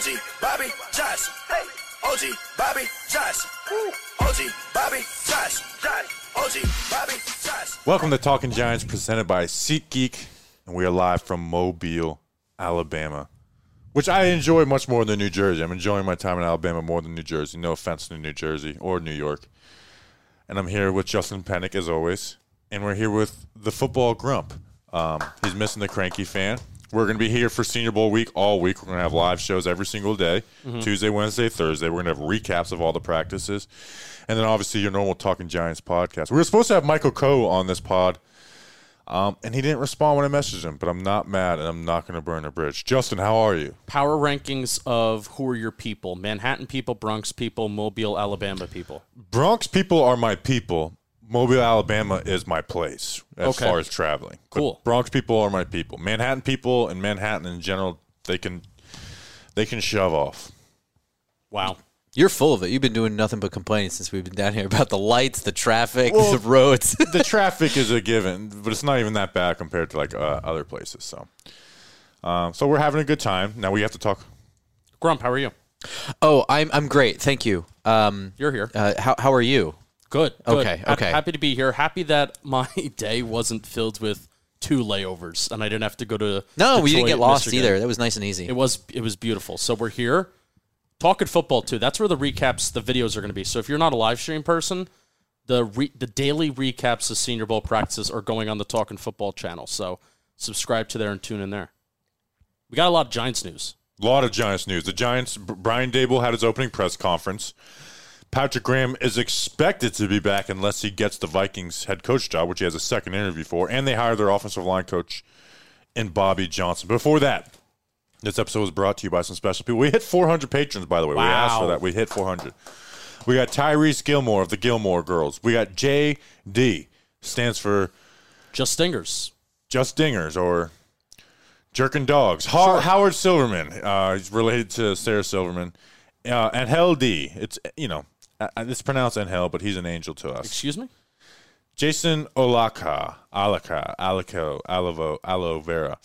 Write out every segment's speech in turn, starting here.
OG Bobby Johnson. Hey. OG Bobby Johnson. OG Bobby Johnson. OG Bobby Johnson. Welcome to Talking Giants, presented by SeatGeek, and we are live from Mobile, Alabama, which I enjoy much more than New Jersey. I'm enjoying my time in Alabama more than New Jersey. No offense to New Jersey or New York. And I'm here with Justin Pennick, as always, and we're here with the football grump. Um, he's missing the cranky fan. We're going to be here for Senior Bowl week all week. We're going to have live shows every single day Tuesday, Wednesday, Thursday. We're going to have recaps of all the practices. And then obviously your normal Talking Giants podcast. We were supposed to have Michael Coe on this pod, um, and he didn't respond when I messaged him, but I'm not mad and I'm not going to burn a bridge. Justin, how are you? power rankings of who are your people Manhattan people, Bronx people, Mobile, Alabama people. Bronx people are my people. Mobile, Alabama is my place as Okay. far as traveling. But Cool. Bronx people are my people. Manhattan people and Manhattan in general, they can they can shove off. Wow. You're full of it. You've been doing nothing but complaining since we've been down here about the lights, the traffic, the roads. the traffic is a given, but it's not even that bad compared to like uh, other places. So, um, so we're having a good time. Now we have to talk. Grump, how are you? oh, I'm I'm great. Thank you. Um, You're here. uh, how how are you? Good. good. okay, Ha- okay. Happy to be here. Happy that my day wasn't filled with two layovers and I didn't have to go to No, we didn't get lost Michigan. either. That was nice and easy. It was it was beautiful. So we're here talking football too. That's where the recaps, the videos are going to be. So if you're not a live stream person, the re, the daily recaps of Senior Bowl practices are going on the Talking Football channel. So subscribe to there and tune in there. We got a lot of Giants news. A lot of Giants news. The Giants. Brian Daboll had his opening press conference. Patrick Graham is expected to be back unless he gets the Vikings head coach job, which he has a second interview for, and they hire their offensive line coach in Bobby Johnson. Before that, this episode was brought to you by some special people. We hit 400 patrons, by the way. We asked for that. We hit 400. We got Tyrese Gilmore of the Gilmore Girls. We got JD, stands for Just stingers. Just Dingers or Jerking Dogs. Ho- Howard Silverman. Uh, he's related to Sarah Silverman. Uh, Hell D. It's, you know, it's pronounced Angel, but he's an angel to us. Excuse me. Jason Olaka, Alaka, Alico, Alivo, Aloe Vera.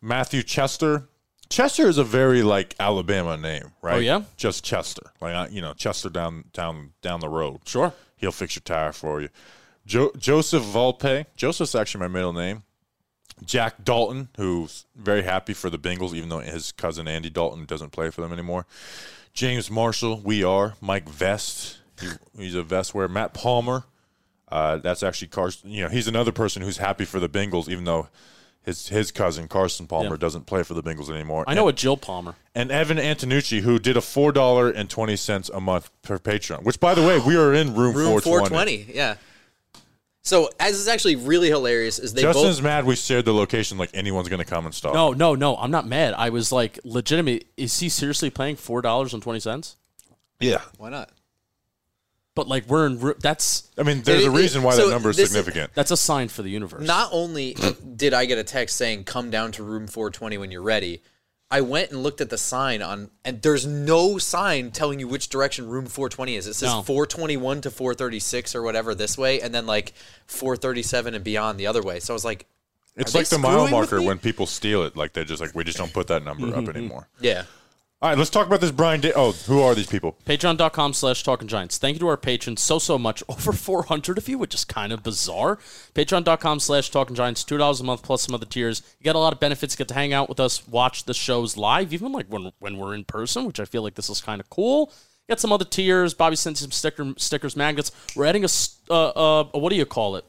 Matthew Chester. Chester is a very like Alabama name, oh, right? Oh, yeah? just Chester, like you know, Chester down down down the road. Sure. He'll fix your tire for you. Jo- Joseph Volpe. Joseph's actually my middle name. Jack Dalton, who's very happy for the Bengals, even though his cousin Andy Dalton doesn't play for them anymore. James Marshall, we are. Mike Vest, he, he's a vest wearer. Matt Palmer, uh, that's actually Carson. You know, he's another person who's happy for the Bengals, even though his his cousin Carson Palmer Yeah. doesn't play for the Bengals anymore. I know a Jill Palmer. And Evan Antonucci, who did a four dollar and twenty cents a month per Patreon. Which, by the way, we are in room, Room 420. 420. Yeah. So as is actually really hilarious is they Justin's both mad we shared the location like anyone's going to come and stop. No, no, no. I'm not mad. I was like, legitimate. Is he seriously paying four dollars and twenty cents? Yeah. why not? But like, we're in. That's I mean, there's It- a it- reason why so that number is this- significant. that's a sign for the universe. Not only did I get a text saying come down to room 420 when you're ready, I went and looked at the sign on and there's no sign telling you which direction room 420 is. It says No. 421 to 436 or whatever this way and then like 437 and beyond the other way. So I was like It's like the mile marker when people steal it. Like they're just like, we just don't put that number up mm-hmm. anymore. yeah. All right, let's talk about this Brian. Da- oh, who are these people? Patreon.com slash Talking Giants. Thank you to our patrons so, so much. Over 400 of you, which is kind of bizarre. Patreon.com slash Talking Giants. $2 a month plus some other tiers. You get a lot of benefits. Get to hang out with us, watch the shows live, even like when, when we're in person, which I feel like this is kind of cool. Get some other tiers. Bobby sent some sticker, stickers, magnets. We're adding a, uh, uh, what do you call it?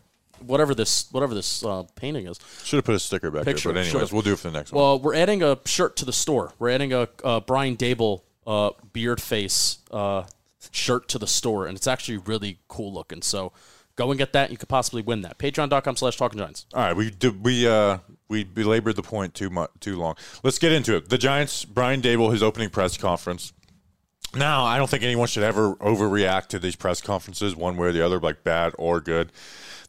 Whatever this, whatever this uh, painting is. Should have put a sticker back Picture, there, but anyways, we'll do it for the next one. Well, we're adding a shirt to the store. We're adding a, uh Brian Daboll uh, beard face uh, shirt to the store, and it's actually really cool looking. So go and get that. You could possibly win that. Patreon.com slash Talking Giants. All right, we did, we uh we belabored the point too much too long. Let's get into it. The Giants, Brian Daboll, his opening press conference. Now, I don't think anyone should ever overreact to these press conferences, one way or the other, like bad or good.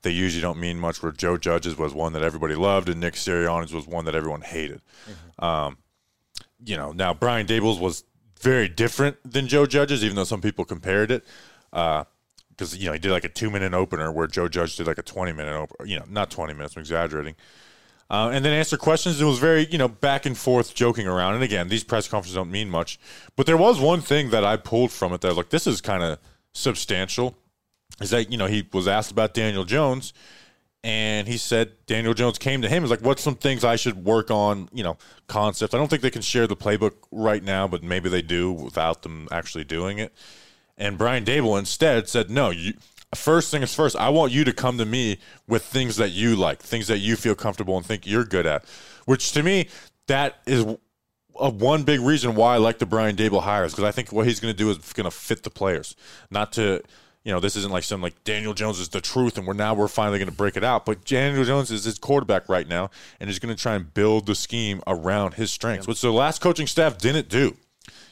They usually don't mean much. Where Joe Judge's was one that everybody loved, and Nick Sirianni's was one that everyone hated. Um, you know, now Brian Daboll's was very different than Joe Judge's, even though some people compared it. Because you know he did like a two minute opener where Joe Judge did like a twenty minute opener. You know, not twenty minutes. I'm exaggerating. uh, and then answer questions. It was very, you know, back and forth, joking around. And again, these press conferences don't mean much, but there was one thing that I pulled from it that like, this is kind of substantial. Is that you know he was asked about Daniel Jones, and he said Daniel Jones came to him. He's like, "What's some things I should work on?" You know, concepts. I don't think they can share the playbook right now, but maybe they do without them actually doing it. And Brian Daboll instead said, "No, you." First thing is first. I want you to come to me with things that you like, things that you feel comfortable and think you're good at. Which to me, that is a one big reason why I like the Brian Daboll hires because I think what he's going to do is going to fit the players, not to you know this isn't like some like Daniel Jones is the truth and we're now we're finally going to break it out. But Daniel Jones is his quarterback right now and he's going to try and build the scheme around his strengths, which the last coaching staff didn't do.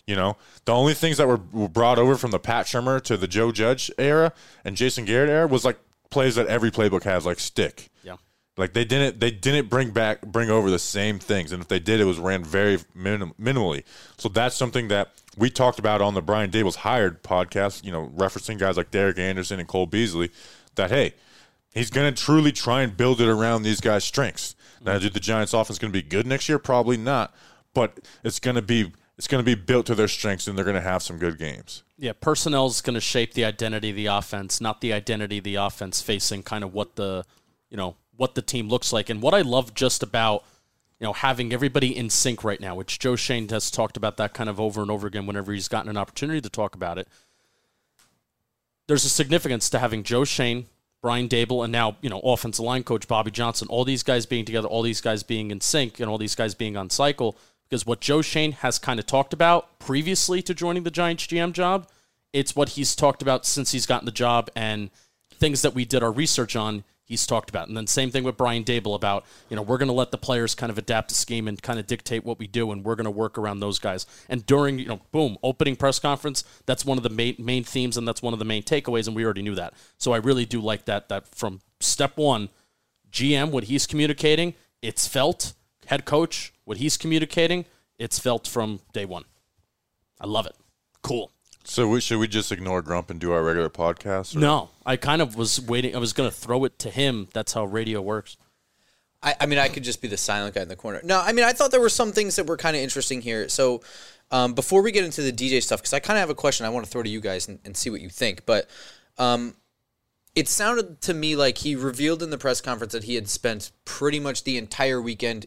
You know, the only things that were, were brought over from the Pat Shurmur to the Joe Judge era and Jason Garrett era was like plays that every playbook has, like stick. Yeah. Like they didn't they didn't bring back bring over the same things, and if they did, it was ran very minim, minimally. So that's something that we talked about on the Brian Daboll's hired podcast. You know, referencing guys like Derek Anderson and Cole Beasley. That hey, he's going to truly try and build it around these guys' strengths. Mm-hmm. Now, do the Giants' offense going to be good next year? Probably not, but it's going to be it's going to be built to their strengths, and they're going to have some good games. Yeah, personnel is going to shape the identity of the offense, not the identity of the offense facing kind of what the, you know, what the team looks like. And what I love just about, you know, having everybody in sync right now, which Joe Schoen has talked about that kind of over and over again whenever he's gotten an opportunity to talk about it. There's a significance to having Joe Schoen, Brian Daboll, and now, you know, offensive line coach Bobby Johnson, all these guys being together, all these guys being in sync, and all these guys being on cycle – because what Joe Schoen has kind of talked about previously to joining the Giants GM job, it's what he's talked about since he's gotten the job and things that we did our research on. He's talked about, and then same thing with Brian Daboll about you know we're going to let the players kind of adapt the scheme and kind of dictate what we do, and we're going to work around those guys. And during you know, boom, opening press conference, that's one of the main main themes, and that's one of the main takeaways, and we already knew that. So I really do like that. That from step one, GM what he's communicating, it's felt. Head coach what he's communicating, it's felt from day one. I love it. Cool. So we, should we just ignore Grump and do our regular podcast? or- No, I kind of was waiting. I was going to throw it to him. That's how radio works. I, I mean, I could just be the silent guy in the corner. No, I mean, I thought there were some things that were kind of interesting here. So, um, before we get into the DJ stuff, because I kind of have a question I want to throw to you guys and, and see what you think. But um, it sounded to me like he revealed in the press conference that he had spent pretty much the entire weekend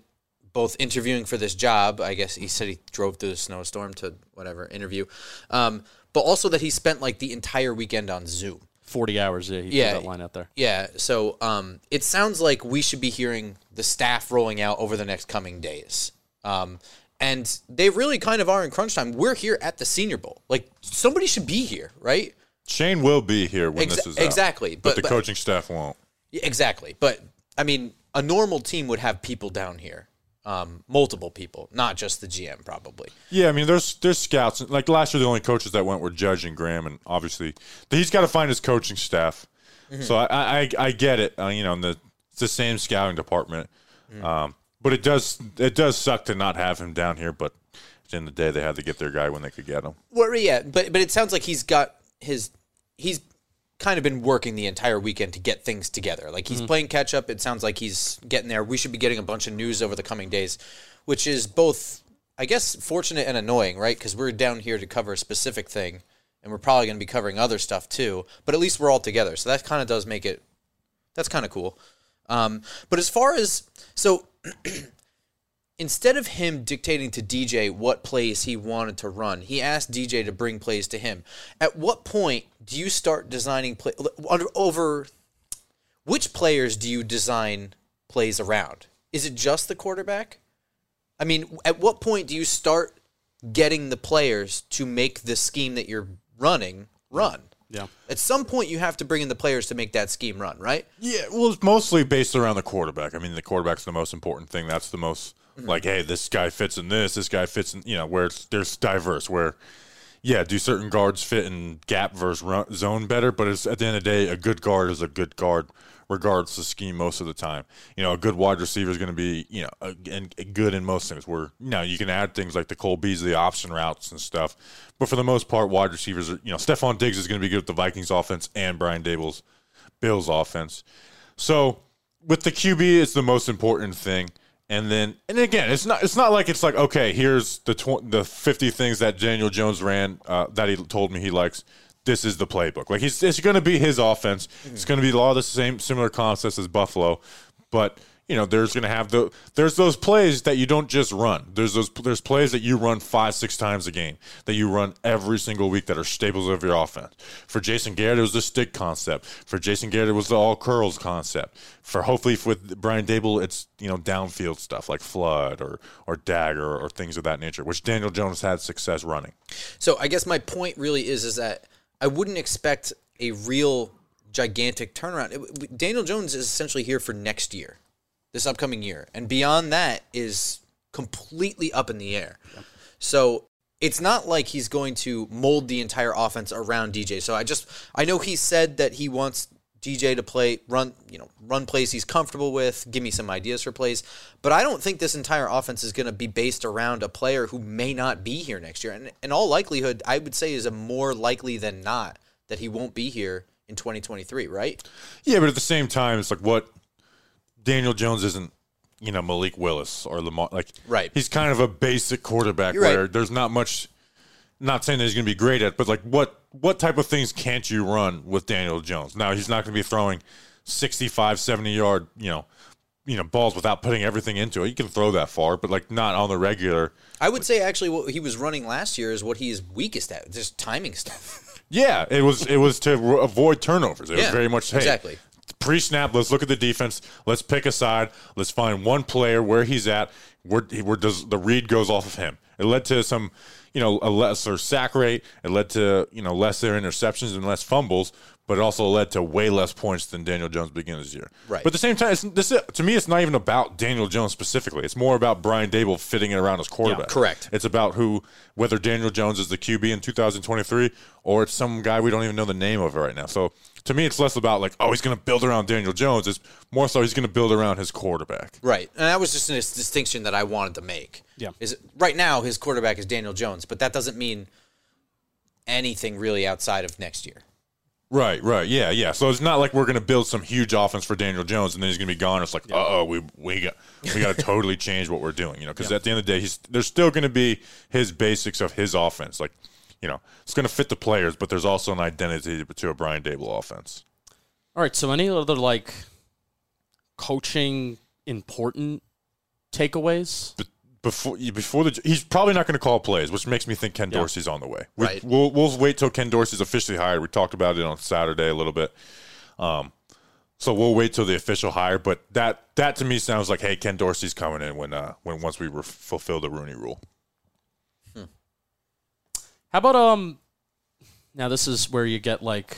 both interviewing for this job. I guess he said he drove through the snowstorm to whatever interview, um, but also that he spent like the entire weekend on Zoom. 40 hours. Yeah, he Yeah. threw that line out there. Yeah, so um, it sounds like we should be hearing the staff rolling out over the next coming days. Um, and they really kind of are in crunch time. We're here at the Senior Bowl. Like somebody should be here, right? Schoen will be here when Exa- this is out, exactly, but, but- the but- coaching staff won't. Exactly. But I mean, a normal team would have people down here, um, multiple people, not just the GM, probably. Yeah, I mean, there's there's scouts. Like last year, the only coaches that went were Judge and Graham, and obviously he's got to find his coaching staff. So I, I I get it. Uh, you know, the it's the same scouting department. Um, but it does it does suck to not have him down here. But at the end of the day, they had to get their guy when they could get him. Well, yeah, but but it sounds like he's got his he's kind of been working the entire weekend to get things together. Like he's playing catch up. It sounds like he's getting there. We should be getting a bunch of news over the coming days, which is both I guess fortunate and annoying, right? Because we're down here to cover a specific thing, and we're probably going to be covering other stuff too. But at least we're all together, so that kind of does make it. That's kind of cool. Um, but as far as so instead of him dictating to DJ what plays he wanted to run, he asked DJ to bring plays to him. At what point do you start designing play under over which players do you design plays around? Is it just the quarterback? I mean, at what point do you start getting the players to make the scheme that you're running run? Yeah. At some point, you have to bring in the players to make that scheme run, right? Yeah, well, it's mostly based around the quarterback. I mean, the quarterback's the most important thing. That's the most Mm-hmm. like, hey, this guy fits in this, this guy fits in, you know, where it's there's diverse. Where, yeah, do certain guards fit in gap versus run, zone better? But it's at the end of the day, a good guard is a good guard, regardless of scheme most of the time. You know, a good wide receiver is going to be, you know, a, and good in most things. Where you you can add things like the Cole Beasley option routes and stuff, but for the most part, wide receivers are, you know, Stefon Diggs is going to be good with the Vikings offense and Brian Daboll's Bills offense. So with the QB, it's the most important thing. And then, and again, it's not. It's not like it's like okay, here's the tw- the fifty things that Daniel Jones ran uh, that he told me he likes. This is the playbook. Like he's, it's going to be his offense. It's going to be a lot of the same similar concepts as Buffalo, but you know, there's going to have the there's those plays that you don't just run. There's those there's plays that you run five six times a game that you run every single week that are staples of your offense. For Jason Garrett, it was the stick concept. For Jason Garrett, it was the all curls concept. For hopefully with Brian Daboll, it's you know downfield stuff like flood or or dagger or things of that nature, which Daniel Jones had success running. So I guess my point really is is that I wouldn't expect a real gigantic turnaround. Daniel Jones is essentially here for next year, this upcoming year, and beyond that is completely up in the air. So it's not like he's going to mold the entire offense around DJ. So I just I know he said that he wants DJ to play run, you know, run plays he's comfortable with, give me some ideas for plays, but I don't think this entire offense is going to be based around a player who may not be here next year. And in all likelihood, I would say is a more likely than not that he won't be here in 2023, right? Yeah, but at the same time, it's like what Daniel Jones isn't, you know, Malik Willis or Lamar. Like, Right. He's kind of a basic quarterback You're right. where there's not much. Not saying that he's going to be great at, but like what what type of things can't you run with Daniel Jones? Now he's not going to be throwing 65, 70 yard, you know, you know, balls without putting everything into it. You can throw that far, but like not on the regular. I would say actually what he was running last year is what he is weakest at, just timing stuff. Yeah, it was it was to avoid turnovers. It was very much hey, exactly. Pre-snap. Let's look at the defense. Let's pick a side. Let's find one player where he's at. Where, where does the read goes off of him? It led to some, you know, a lesser sack rate. It led to you know lesser interceptions and less fumbles, but it also led to way less points than Daniel Jones began this year. Right. But at the same time, it's, this to me, it's not even about Daniel Jones specifically. It's more about Brian Daboll fitting it around his quarterback. correct. It's about who, whether Daniel Jones is the QB in 2023 or it's some guy we don't even know the name of right now. So to me, it's less about like, oh, he's going to build around Daniel Jones. It's more so he's going to build around his quarterback. Right. And that was just a distinction that I wanted to make. Yeah. Is right now his quarterback is Daniel Jones, but that doesn't mean anything really outside of next year. Right, right, yeah, yeah. So it's not like we're going to build some huge offense for Daniel Jones and then he's going to be gone. It's like, uh oh, we we got we got to totally change what we're doing, you know? Because at the end of the day, he's there's still going to be his basics of his offense, like you know, it's going to fit the players, but there's also an identity to a Brian Daboll offense. All right. So any other like coaching important takeaways? Before before the he's probably not going to call plays, which makes me think Ken Yeah. Dorsey's on the way. We, Right. We'll we'll wait till Ken Dorsey's officially hired. We talked about it on Saturday a little bit. Um, so we'll wait till the official hire. But that that to me sounds like hey, Ken Dorsey's coming in when uh when once we re- fulfill the Rooney Rule. How about um? Now this is where you get like,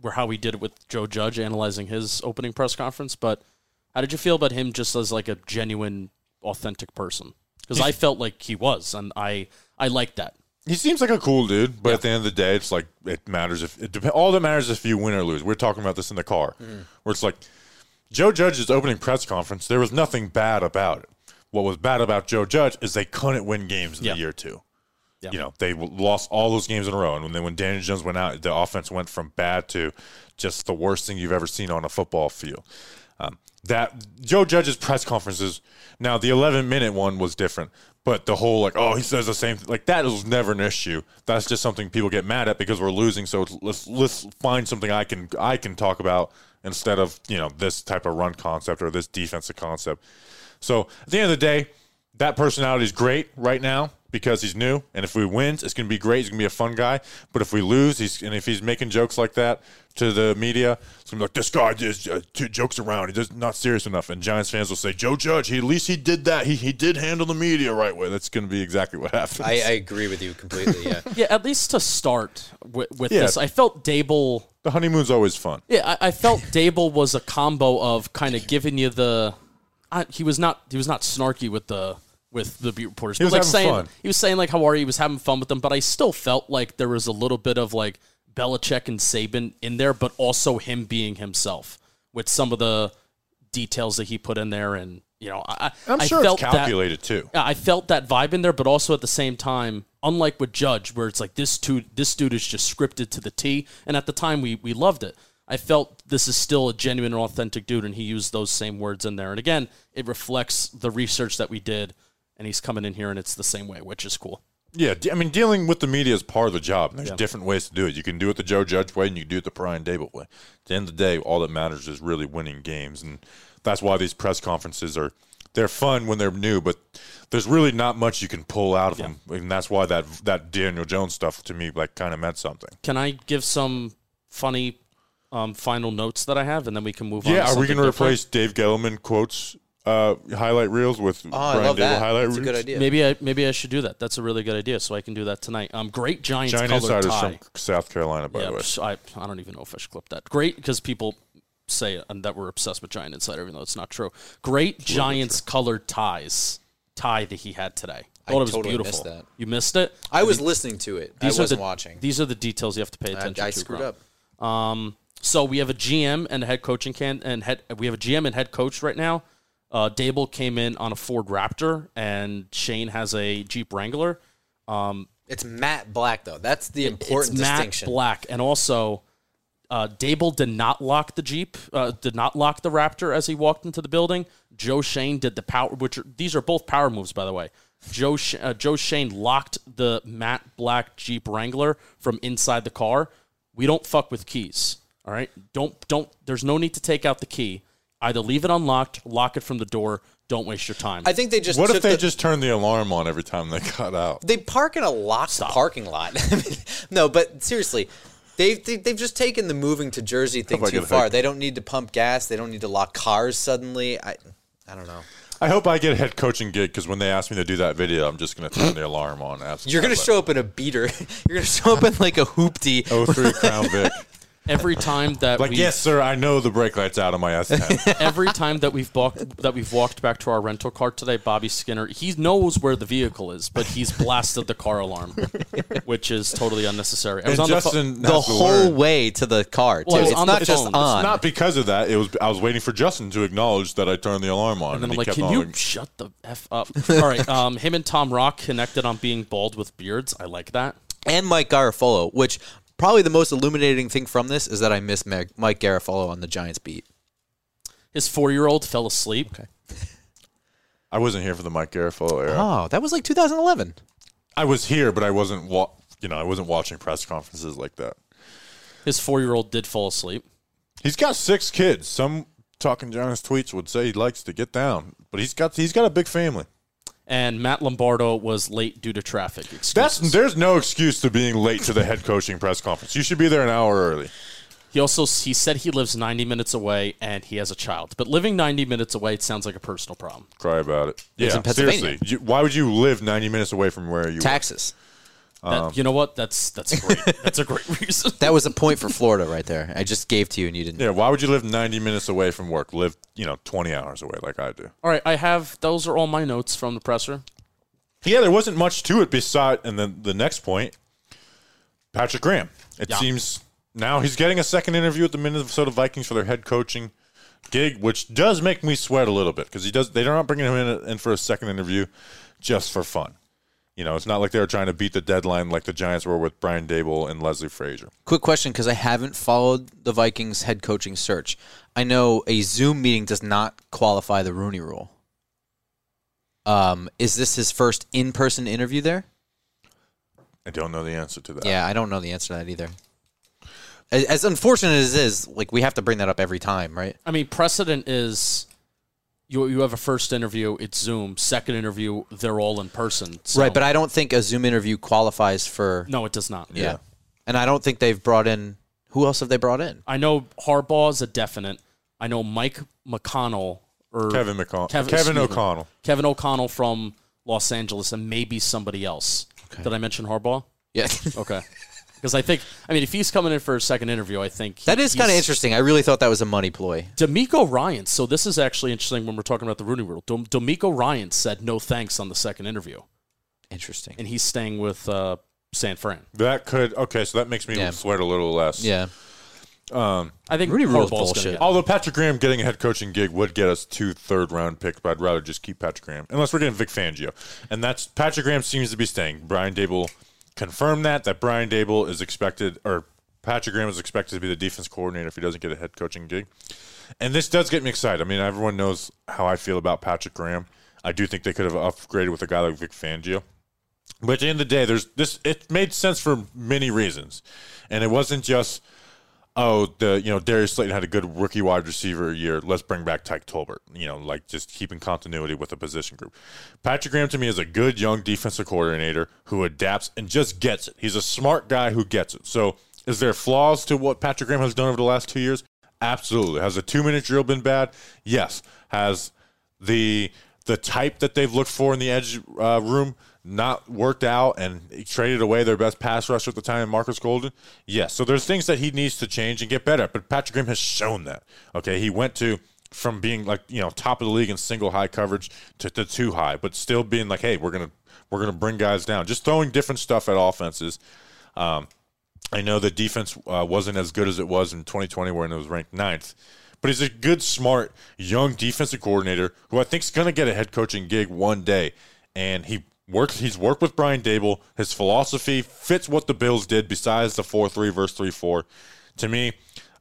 where how we did it with Joe Judge analyzing his opening press conference. But how did you feel about him just as like a genuine, authentic person? Because I felt like he was, and I I liked that. He seems like a cool dude, but at the end of the day, it's like it matters if it dep- all that matters is if you win or lose. We're talking about this in the car, where it's like Joe Judge's opening press conference. There was nothing bad about it. What was bad about Joe Judge is they couldn't win games in Yeah. the year two. Yeah. You know, they lost all those games in a row, and then when Daniel Jones went out, the offense went from bad to just the worst thing you've ever seen on a football field. Um, that Joe Judge's press conferences. Now the 11 minute one was different, but the whole like, oh, he says the same thing. Like that was never an issue. That's just something people get mad at because we're losing. So let's let's find something I can I can talk about instead of you know this type of run concept or this defensive concept. So at the end of the day, that personality is great right now because he's new, and if we wins, it's going to be great. He's going to be a fun guy. But if we lose, he's and if he's making jokes like that to the media, it's going to be like this guy just uh, two jokes around. He does not serious enough. And Giants fans will say, Joe Judge, he at least he did that. He he did handle the media right way. That's going to be exactly what happens. I, I agree with you completely. Yeah. Yeah, at least to start with, with Yeah. this, I felt Daboll. the honeymoon's always fun. Yeah, I, I felt Daboll was a combo of kind of giving you the. I, he was not. He was not snarky with the with the beat reporters. He was like saying fun. he was saying like how are you? He was having fun with them, but I still felt like there was a little bit of like Belichick and Saban in there, but also him being himself with some of the details that he put in there, and you know, I, I'm I sure felt it's that- calculated too. I felt that vibe in there, but also at the same time, unlike with Judge, where it's like this dude, this dude is just scripted to the T. And at the time, we we loved it. I felt this is still a genuine and authentic dude, and he used those same words in there. And again, it reflects the research that we did, and he's coming in here and it's the same way, which is cool. Yeah, I mean, dealing with the media is part of the job. There's different ways to do it. You can do it the Joe Judge way, and you can do it the Brian Daboll way. At the end of the day, all that matters is really winning games, and that's why these press conferences are they're fun when they're new, but there's really not much you can pull out of them, and that's why that that Daniel Jones stuff to me like kind of meant something. Can I give some funny um, final notes that I have, and then we can move on? Yeah, are we going to replace Dave Gettleman quotes uh, highlight reels with Oh, I Brian love Daboll that. highlight That's a reels? good idea. Maybe I maybe I should do that. That's a really good idea. So I can do that tonight. Um, great Giants Giant colored Insiders tie. from South Carolina, by yeah, the way. psh, I I don't even know if I should clip that. Great because people say uh, that we're obsessed with Giant Insider, even though it's not true. Great Giants colored ties tie that he had today. I Thought it was totally beautiful. missed that. You missed it. I was listening to it. I These are wasn't the, watching. These are the details you have to pay I, attention I to. screwed Gronk. up. Um, so we have a GM and a head coaching can and head. We have a GM and head coach right now. Uh, Daboll came in on a Ford Raptor, and Schoen has a Jeep Wrangler. It's matte black though. That's the important it's matte distinction. black, and also uh, Daboll did not lock the Jeep, uh, did not lock the Raptor as he walked into the building. Joe Schoen did the power, which are, these are both power moves, by the way. Joe uh, Joe Schoen locked the matte black Jeep Wrangler from inside the car. We don't fuck with keys. All right, don't don't. There's no need to take out the key. Either leave it unlocked, lock it from the door. Don't waste your time. I think they just What took if they the- just turn the alarm on every time they got out? they park in a locked parking lot. I mean, no, but seriously, they've they, they've just taken the moving to Jersey thing too far. hooked. They don't need to pump gas. They don't need to lock cars suddenly. I I don't know. I hope I get a head coaching gig because when they ask me to do that video, I'm just going to turn the alarm on. Ask You're gonna show up in a beater. You're gonna show up in like a hoopty. 03 Crown Vic. Every time that Like, we yes, sir, I know the brake light's out on my S10. every time that we've walked that we've walked back to our rental car today, Bobby Skinner he knows where the vehicle is, but he's blasted the car alarm, which is totally unnecessary. I was and on the Justin. The has to whole learn. way to the car. Too. Well, I it's on the not just phone. It's. Not because of that. It was I was waiting for Justin to acknowledge that I turned the alarm on, and then I'm he like, kept can on you shut the f up? All right, um, him and Tom Rock connected on being bald with beards. I like that. and Mike Garafolo, which probably the most illuminating thing from this is that I miss Meg, Mike Garafolo on the Giants beat. His four year old fell asleep. I wasn't here for the Mike Garafolo era. Oh, that was like 2011. I was here, but I wasn't. Wa- you know, I wasn't watching press conferences like that. His four year old did fall asleep. He's got six kids. Some talking Giants tweets would say he likes to get down, but he's got he's got a big family. And Matt Lombardo was late due to traffic. That's there's no excuse to being late to the head coaching press conference. You should be there an hour early. He also he said he lives 90 minutes away and he has a child. But living 90 minutes away it sounds like a personal problem. Cry about it. Lives yeah, in Pennsylvania. seriously. You, why would you live 90 minutes away from where you? Taxes. That, um, you know what? That's that's great. that's a great reason. That was a point for Florida right there. I just gave to you and you didn't. Yeah, why would you live 90 minutes away from work? Live, you know, 20 hours away like I do. All right, I have those are all my notes from the presser. Yeah, there wasn't much to it beside, and then the next point, Patrick Graham. It Yeah. seems now he's getting a second interview with the Minnesota Vikings for their head coaching gig, which does make me sweat a little bit because he does. They're not bringing him in, in for a second interview just for fun. You know, it's not like they were trying to beat the deadline like the Giants were with Brian Daboll and Leslie Frazier. Quick question because I haven't followed the Vikings head coaching search. I know a Zoom meeting does not qualify the Rooney rule. Um, is this his first in person interview there? I don't know the answer to that. Yeah, I don't know the answer to that either. As, as unfortunate as it is, like we have to bring that up every time, right? I mean, precedent is you you have a first interview, it's Zoom. Second interview, they're all in person. So- Right, but I don't think a Zoom interview qualifies for. no, it does not. Yeah. And I don't think they've brought in. Who else have they brought in? I know Harbaugh is a definite. I know Mike McConnell or Kevin McConnell, Kevin- Kevin, excuse me. O'Connell. Kevin O'Connell from Los Angeles, and maybe somebody else. Did I mention Harbaugh? Yeah. Okay. Because I think, I mean, if he's coming in for a second interview, I think he- that is kind of interesting. I really thought that was a money ploy. DeMeco Ryan. So this is actually interesting when we're talking about the Rooney Rule. Dom- DeMeco Ryan said no thanks on the second interview, Interesting. and he's staying with uh, San Fran. That could okay, so that makes me Yeah. sweat a little less. Yeah. I think Rooney Rule's Harbaugh's gonna bullshit. get- Although Patrick Graham getting a head coaching gig would get us two third round picks, but I'd rather just keep Patrick Graham unless we're getting Vic Fangio, and that's Patrick Graham seems to be staying. Brian Daboll confirmed that that Brian Daboll is expected or Patrick Graham is expected to be the defense coordinator if he doesn't get a head coaching gig. And this does get me excited. I mean, everyone knows how I feel about Patrick Graham. I do think they could have upgraded with a guy like Vic Fangio. But at the end of the day, there's this. It made sense for many reasons, and it wasn't just oh the you know Darius Slayton had a good rookie wide receiver year. Let's bring back Tyke Tolbert. You know, like just keeping continuity with the position group. Patrick Graham to me is a good young defensive coordinator who adapts and just gets it. He's a smart guy who gets it. So, is there flaws to what Patrick Graham has done over the last two years? Absolutely. Has the two minute drill been bad? Yes. Has the the type that they've looked for in the edge uh, room not worked out and traded away their best pass rusher at the time, Marcus Golden? Yes. So there's things that he needs to change and get better. But Patrick Graham has shown that. Okay. He went to from being like, you know, top of the league in single high coverage to, to two high, but still being like, hey, we're gonna we're gonna bring guys down. Just throwing different stuff at offenses. Um, I know the defense uh, wasn't as good as it was in 2020 when it was ranked ninth, but he's a good, smart, young defensive coordinator who I think is going to get a head coaching gig one day. And he works. He's worked with Brian Daboll. His philosophy fits what the Bills did. Besides the four three versus three four, to me,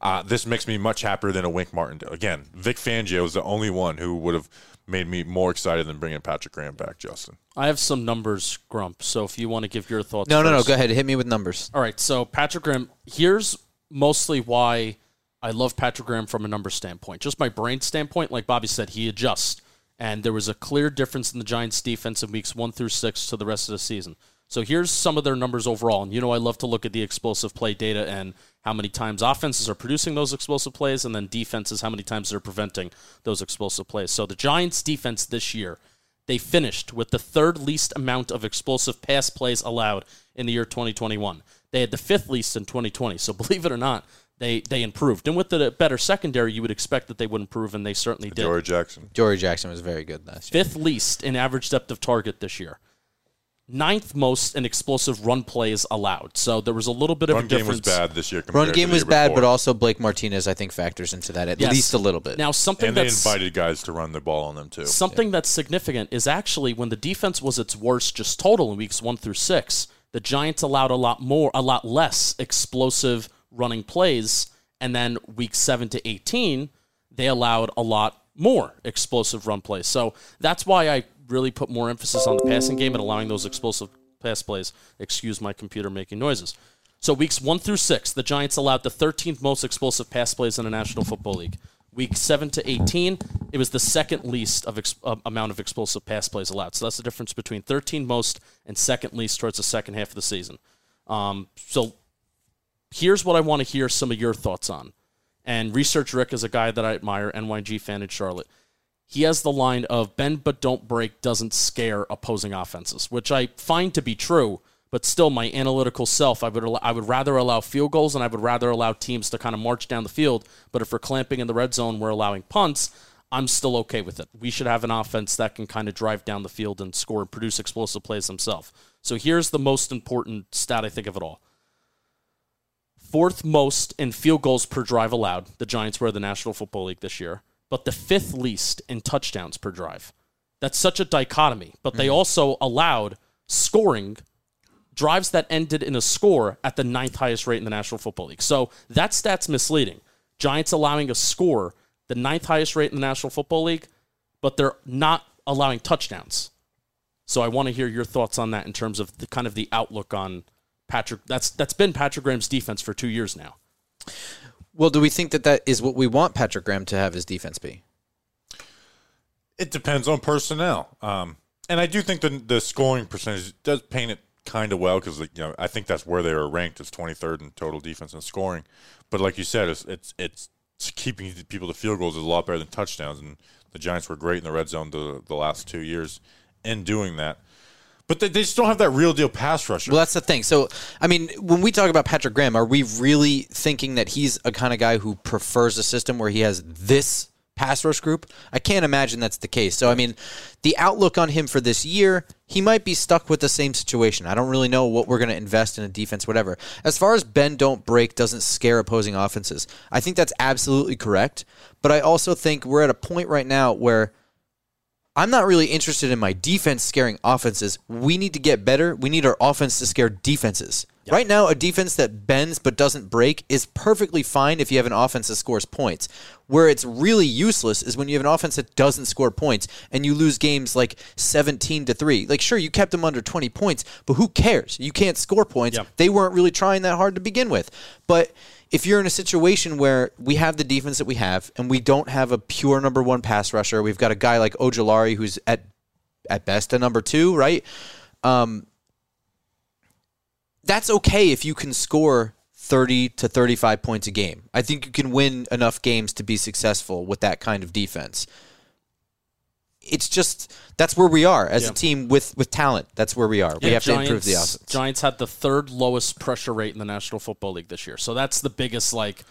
uh, this makes me much happier than a Wink Martindale. Again, Vic Fangio is the only one who would have made me more excited than bringing Patrick Graham back, Justin. I have some numbers, Grump. So if you want to give your thoughts, No, no, no. Go ahead. Hit me with numbers. All right, so Patrick Graham. Here's mostly why I love Patrick Graham from a number standpoint. Just my brain standpoint, like Bobby said, he adjusts, and there was a clear difference in the Giants' defense in weeks one through six to the rest of the season. So here's some of their numbers overall, and you know I love to look at the explosive play data and how many times offenses are producing those explosive plays, and then defenses how many times they're preventing those explosive plays. So the Giants' defense this year they finished with the third least amount of explosive pass plays allowed in the year 2021. They had the fifth least in 2020. So believe it or not, they they improved. And with the better secondary, you would expect that they would improve, and they certainly did. Dory Jackson. Dory Jackson was very good last year. Fifth least in average depth of target this year. Ninth most in explosive run plays allowed. So there was a little bit of a difference. Run a game difference. was bad this year. Compared Run game to the was year bad, before. but also Blake Martinez, I think, factors into that at Yes. least a little bit. Now something and they invited guys to run the ball on them too. Something that's significant is actually when the defense was its worst, just total in weeks one through six, the Giants allowed a lot more, a lot less explosive running plays, and then weeks seven to eighteen, they allowed a lot more explosive run plays. So that's why I really put more emphasis on the passing game and allowing those explosive pass plays. Excuse my computer making noises. So weeks one through six, the Giants allowed the 13th most explosive pass plays in the National Football League. Week seven to 18, it was the second least of ex- uh, amount of explosive pass plays allowed. So that's the difference between 13 most and second least towards the second half of the season. Um, so here's what I want to hear some of your thoughts on. And Research Rick is a guy that I admire, NYG fan in Charlotte. He has the line of bend but don't break doesn't scare opposing offenses, which I find to be true. But still, my analytical self, I would I would rather allow field goals and I would rather allow teams to kind of march down the field. But if we're clamping in the red zone, we're allowing punts. I'm still okay with it. We should have an offense that can kind of drive down the field and score and produce explosive plays themselves. So here's the most important stat I think of it all fourth most in field goals per drive allowed. The Giants were the National Football League this year, but the fifth least in touchdowns per drive. That's such a dichotomy. But they mm. also allowed scoring drives that ended in a score at the ninth highest rate in the National Football League. So that stat's misleading. Giants allowing a score, the ninth highest rate in the National Football League, but they're not allowing touchdowns. So I want to hear your thoughts on that in terms of the kind of the outlook on Patrick. That's that's been Patrick Graham's defense for two years now. well, do we think that that is what we want Patrick Graham to have his defense be? It depends on personnel. Um, and I do think the the scoring percentage does paint it kind of well because you know I think that's where they are ranked as 23rd in total defense and scoring. But like you said, it's it's it's keeping people to field goals is a lot better than touchdowns. And the Giants were great in the red zone the the last two years in doing that. But they, they just don't have that real deal pass rusher. Well, that's the thing. So, I mean, when we talk about Patrick Graham, are we really thinking that he's a kind of guy who prefers a system where he has this pass rush group? I can't imagine that's the case. So, I mean, the outlook on him for this year, he might be stuck with the same situation. I don't really know what we're going to invest in a defense, whatever. As far as Ben don't break doesn't scare opposing offenses, I think that's absolutely correct. But I also think we're at a point right now where I'm not really interested in my defense scaring offenses. We need to get better. We need our offense to scare defenses. Right now, a defense that bends but doesn't break is perfectly fine if you have an offense that scores points. Where it's really useless is when you have an offense that doesn't score points and you lose games like 17 to 3. Like sure, you kept them under 20 points, but who cares? You can't score points. Yep. They weren't really trying that hard to begin with. But if you're in a situation where we have the defense that we have and we don't have a pure number 1 pass rusher, we've got a guy like Ojulari who's at at best a number 2, right? Um that's okay if you can score 30 to 35 points a game. I think you can win enough games to be successful with that kind of defense. It's just that's where we are as Yeah. a team with with talent. That's where we are. we Yeah, have to improve the Giants- offense. Giants had the third lowest pressure rate in the National Football League this year. So that's the biggest like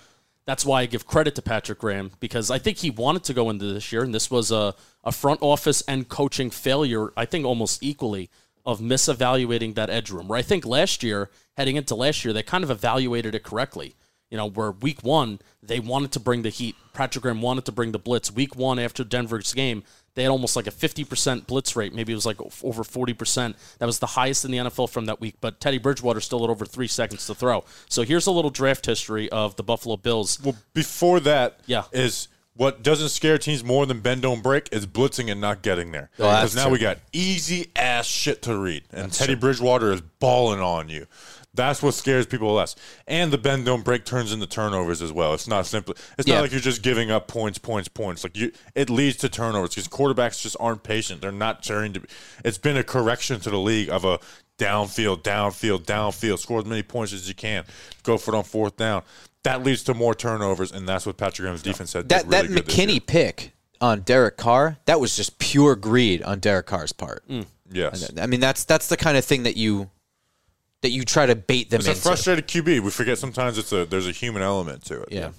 that's why I give credit to Patrick Graham because I think he wanted to go into this year and this was a, a front office and coaching failure, I think almost equally, of misevaluating that edge room. Where I think last year, heading into last year, they kind of evaluated it correctly. You know, where week one, they wanted to bring the heat. Patrick Graham wanted to bring the blitz. Week one after Denver's game, they had almost like a 50% blitz rate. Maybe it was like over 40%. That was the highest in the NFL from that week. But Teddy Bridgewater still had over three seconds to throw. So here's a little draft history of the Buffalo Bills. Well, before that, Yeah. is what doesn't scare teams more than bend don't break is blitzing and not getting there. Oh, Because now true. we got easy ass shit to read, and Teddy Bridgewater is balling on you. That's what scares people less. And the bend don't break turns into turnovers as well. It's not simply. It's Yeah. not like you're just giving up points, points, points. Like you, it leads to turnovers because quarterbacks just aren't patient. They're not trying to. It's been a correction to the league of a downfield, downfield, downfield. Score as many points as you can. Go for it on fourth down. That leads to more turnovers, and that's what Patrick Graham's defense had. That really that good this year. McKinney pick on Derek Carr, that was just pure greed on Derek Carr's part. Mm. Yes. I mean, that's that's the kind of thing that you that you try to bait them It's a frustrated QB. We forget sometimes it's a there's a human element to it. yeah.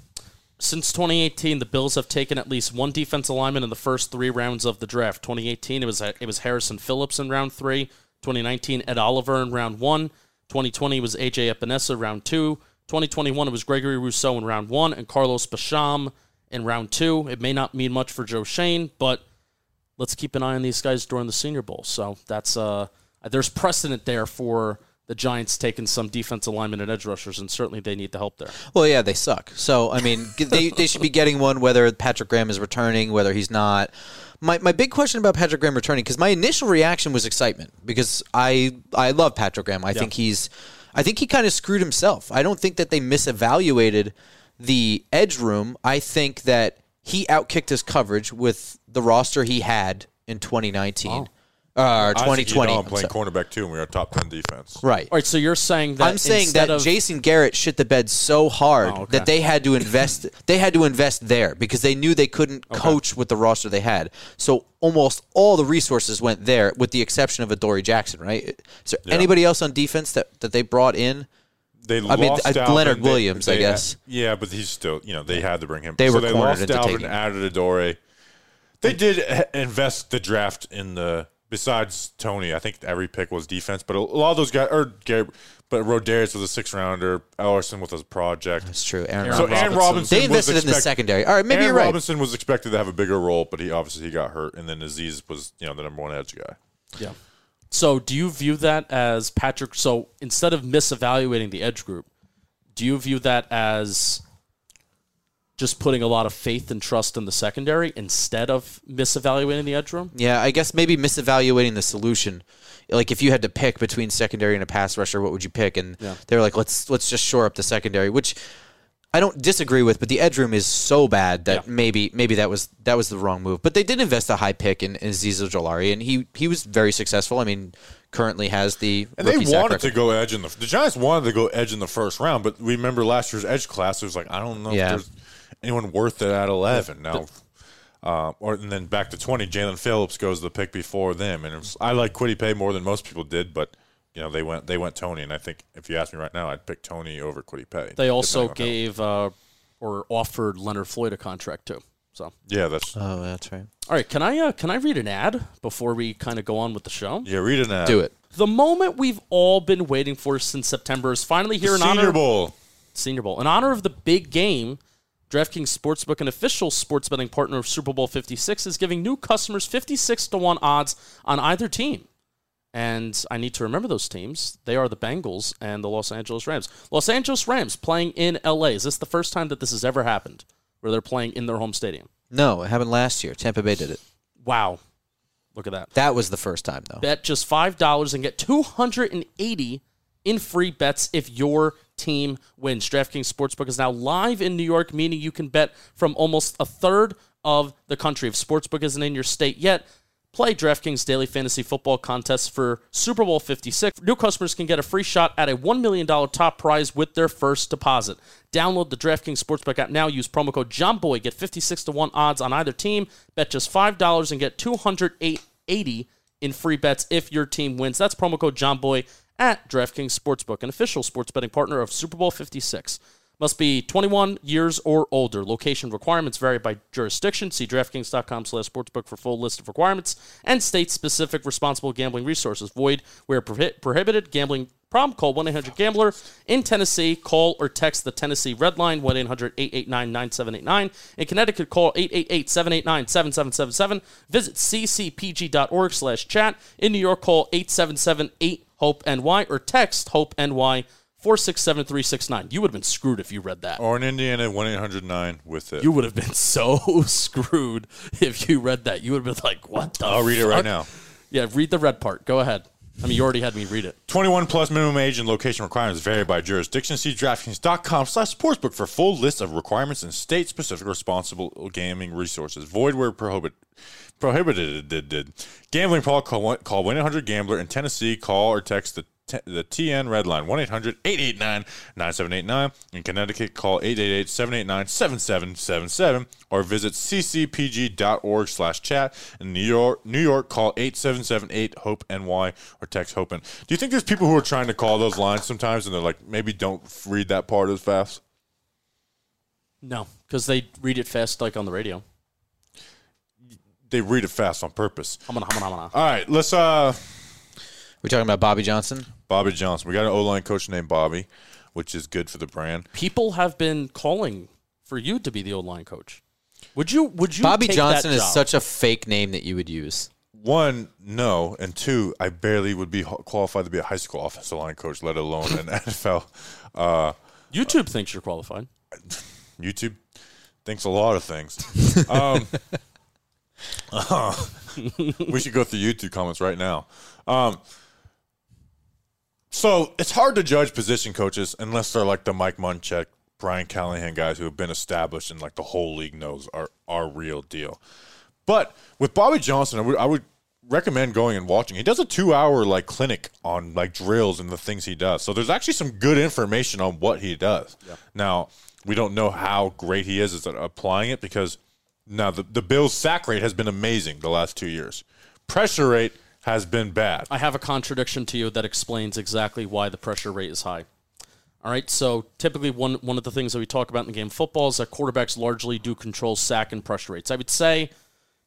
Since 2018, the Bills have taken at least one defensive lineman in the first three rounds of the draft. 2018, it was it was Harrison Phillips in round three. 2019, Ed Oliver in round one. 2020 was AJ Epenesa round two. 2021, it was Gregory Rousseau in round one and Carlos Basham in round two. It may not mean much for Joe Schoen, but let's keep an eye on these guys during the Senior Bowl. So that's uh, there's precedent there for the Giants taking some defensive linemen and edge rushers, and certainly they need the help there. Well, yeah, they suck. So, I mean, they, they should be getting one whether Patrick Graham is returning, whether he's not. My, my big question about Patrick Graham returning, because my initial reaction was excitement, because I I love Patrick Graham. I think he's, I think he kind of screwed himself. I don't think that they misevaluated the edge room. I think that he outkicked his coverage with the roster he had in 2019. Uh, I think 2020. I'm I'm playing cornerback too, and we are top ten defense. Right. All right, so you're saying that I'm saying that of, Jason Garrett shit the bed so hard Oh, okay. that they had to invest. they had to invest there because they knew they couldn't coach with the roster they had. So almost all the resources went there, with the exception of Adoree Jackson. Right? Is there anybody else on defense that, that they brought in? They I mean, lost uh, Dalvin. Leonard They- Williams, I they- guess. Yeah, but he's still, you know, they had to bring him. They so were they cornered lost into Dalvin, taking him. added Adore. They did invest the draft in the. Besides Tony, I think every pick was defense, but a lot of those guys, or Gary, but Rodarius was a six rounder. Elerson was a project. That's true. Aaron. Aaron So Rodgers. Aaron Robinson. Robinson, They invested was in the secondary. All right, maybe Aaron you're right. Robinson was expected to have a bigger role, but he obviously he got hurt, and then Azeez was you know the number one edge guy. Yeah. So do you view that as Patrick? So instead of misevaluating the edge group, do you view that as just putting a lot of faith and trust in the secondary instead of misevaluating the edge room? Yeah, I guess maybe misevaluating the solution. Like if you had to pick between secondary and a pass rusher, what would you pick? And Yeah. they were like, let's let's just shore up the secondary, which I don't disagree with, but the edge room is so bad that Yeah. maybe maybe that was that was the wrong move. But they did invest a high pick in, in Azeez Ojulari, and he he was very successful. I mean, currently has the And rookie they sack wanted record. to go edge in the the Giants wanted to go edge in the first round, but remember last year's edge class. It was like I don't know Yeah. if there's anyone worth it at eleven now. Uh, or and then back to twenty, Jaelan Phillips goes the pick before them, and was, I like Kwity Paye more than most people did, but you know they went they went Tony, and I think if you ask me right now, I'd pick Tony over Kwity Paye. They also gave uh, or offered Leonard Floyd a contract too. So, yeah, that's Oh, that's right. right, can I uh, can I read an ad before we kind of go on with the show? yeah. Read an ad. Do it. The moment we've all been waiting for since September is finally here in Senior honor Bowl. Senior Bowl. In honor of the big game, DraftKings Sportsbook, an official sports betting partner of Super Bowl 56, is giving new customers 56 to 1 odds on either team. And I need to remember those teams. They are the Bengals and the Los Angeles Rams. Los Angeles Rams playing in LA. Is this the first time that this has ever happened where they're playing in their home stadium? No, it happened last year. Tampa Bay did it. Wow. Look at that. That was the first time, though. Bet just $5 and get 280 in free bets if your team wins. DraftKings Sportsbook is now live in New York, meaning you can bet from almost a third of the country. If Sportsbook isn't in your state yet, play DraftKings Daily Fantasy Football Contest for Super Bowl 56. New customers can get a free shot at a $1 million top prize with their first deposit. Download the DraftKings Sportsbook app now. Use promo code JOHNBOY. Get 56 to 1 odds on either team. Bet just $5 and get 280 in free bets if your team wins. That's promo code JOHNBOY at DraftKings Sportsbook, an official sports betting partner of Super Bowl 56. Must be 21 years or older. Location requirements vary by jurisdiction. See DraftKings.com slash sportsbook for full list of requirements and state-specific responsible gambling resources. Void where prohi- prohibited. Gambling problem? Call 1-800-GAMBLER. In Tennessee, call or text the Tennessee Red Line, 1-800-889-9789. In Connecticut, call 888-789-7777. Visit ccpg.org slash chat. In New York, call 877-8-HOPE-NY or text HOPE-NY 467 You would have been screwed if you read that. Or in Indiana, 1 800 9 with it. You would have been so screwed if you read that. You would have been like, what the I'll read it right now. Yeah, read the red part. Go ahead. I mean, you already had me read it. 21 plus minimum age and location requirements vary by jurisdiction. See DraftKings.com slash sportsbook for full list of requirements and state-specific responsible gaming resources. Void where prohibit, prohibited. Did, did. Gambling problem, call, one- call 1-800-GAMBLER. In Tennessee, call or text the, the TN Red Line, 1-800-889-9789. In Connecticut, call 888-789-7777 or visit ccpg.org slash chat. In New York, New York, call 877-8-HOPE-NY or text HOPE-N. Do you think there's people who are trying to call those lines sometimes and they're like, maybe don't read that part as fast? No, because they read it fast like on the radio. They read it fast on purpose. I'm gonna, I'm gonna, I'm gonna. All right, let's uh We're talking about Bobby Johnson. Bobby Johnson. We got an O-line coach named Bobby, which is good for the brand. People have been calling for you to be the old line coach. Would you? Would you? Bobby take Johnson that is job? such a fake name that you would use. One, no, and two, I barely would be qualified to be a high school offensive line coach, let alone an NFL. Uh, YouTube thinks you're qualified. YouTube thinks a lot of things. Um, we should go through YouTube comments right now. Um, so it's hard to judge position coaches unless they're like the Mike Munchak, Brian Callahan guys who have been established and like the whole league knows are are real deal. But with Bobby Johnson, I would, I would recommend going and watching. He does a two hour like clinic on like drills and the things he does. So there's actually some good information on what he does. Now we don't know how great he is at applying it because now the the Bills sack rate has been amazing the last two years. Pressure rate has been bad. I have a contradiction to you that explains exactly why the pressure rate is high. All right, so typically one one of the things that we talk about in the game of football is that quarterbacks largely do control sack and pressure rates. I would say,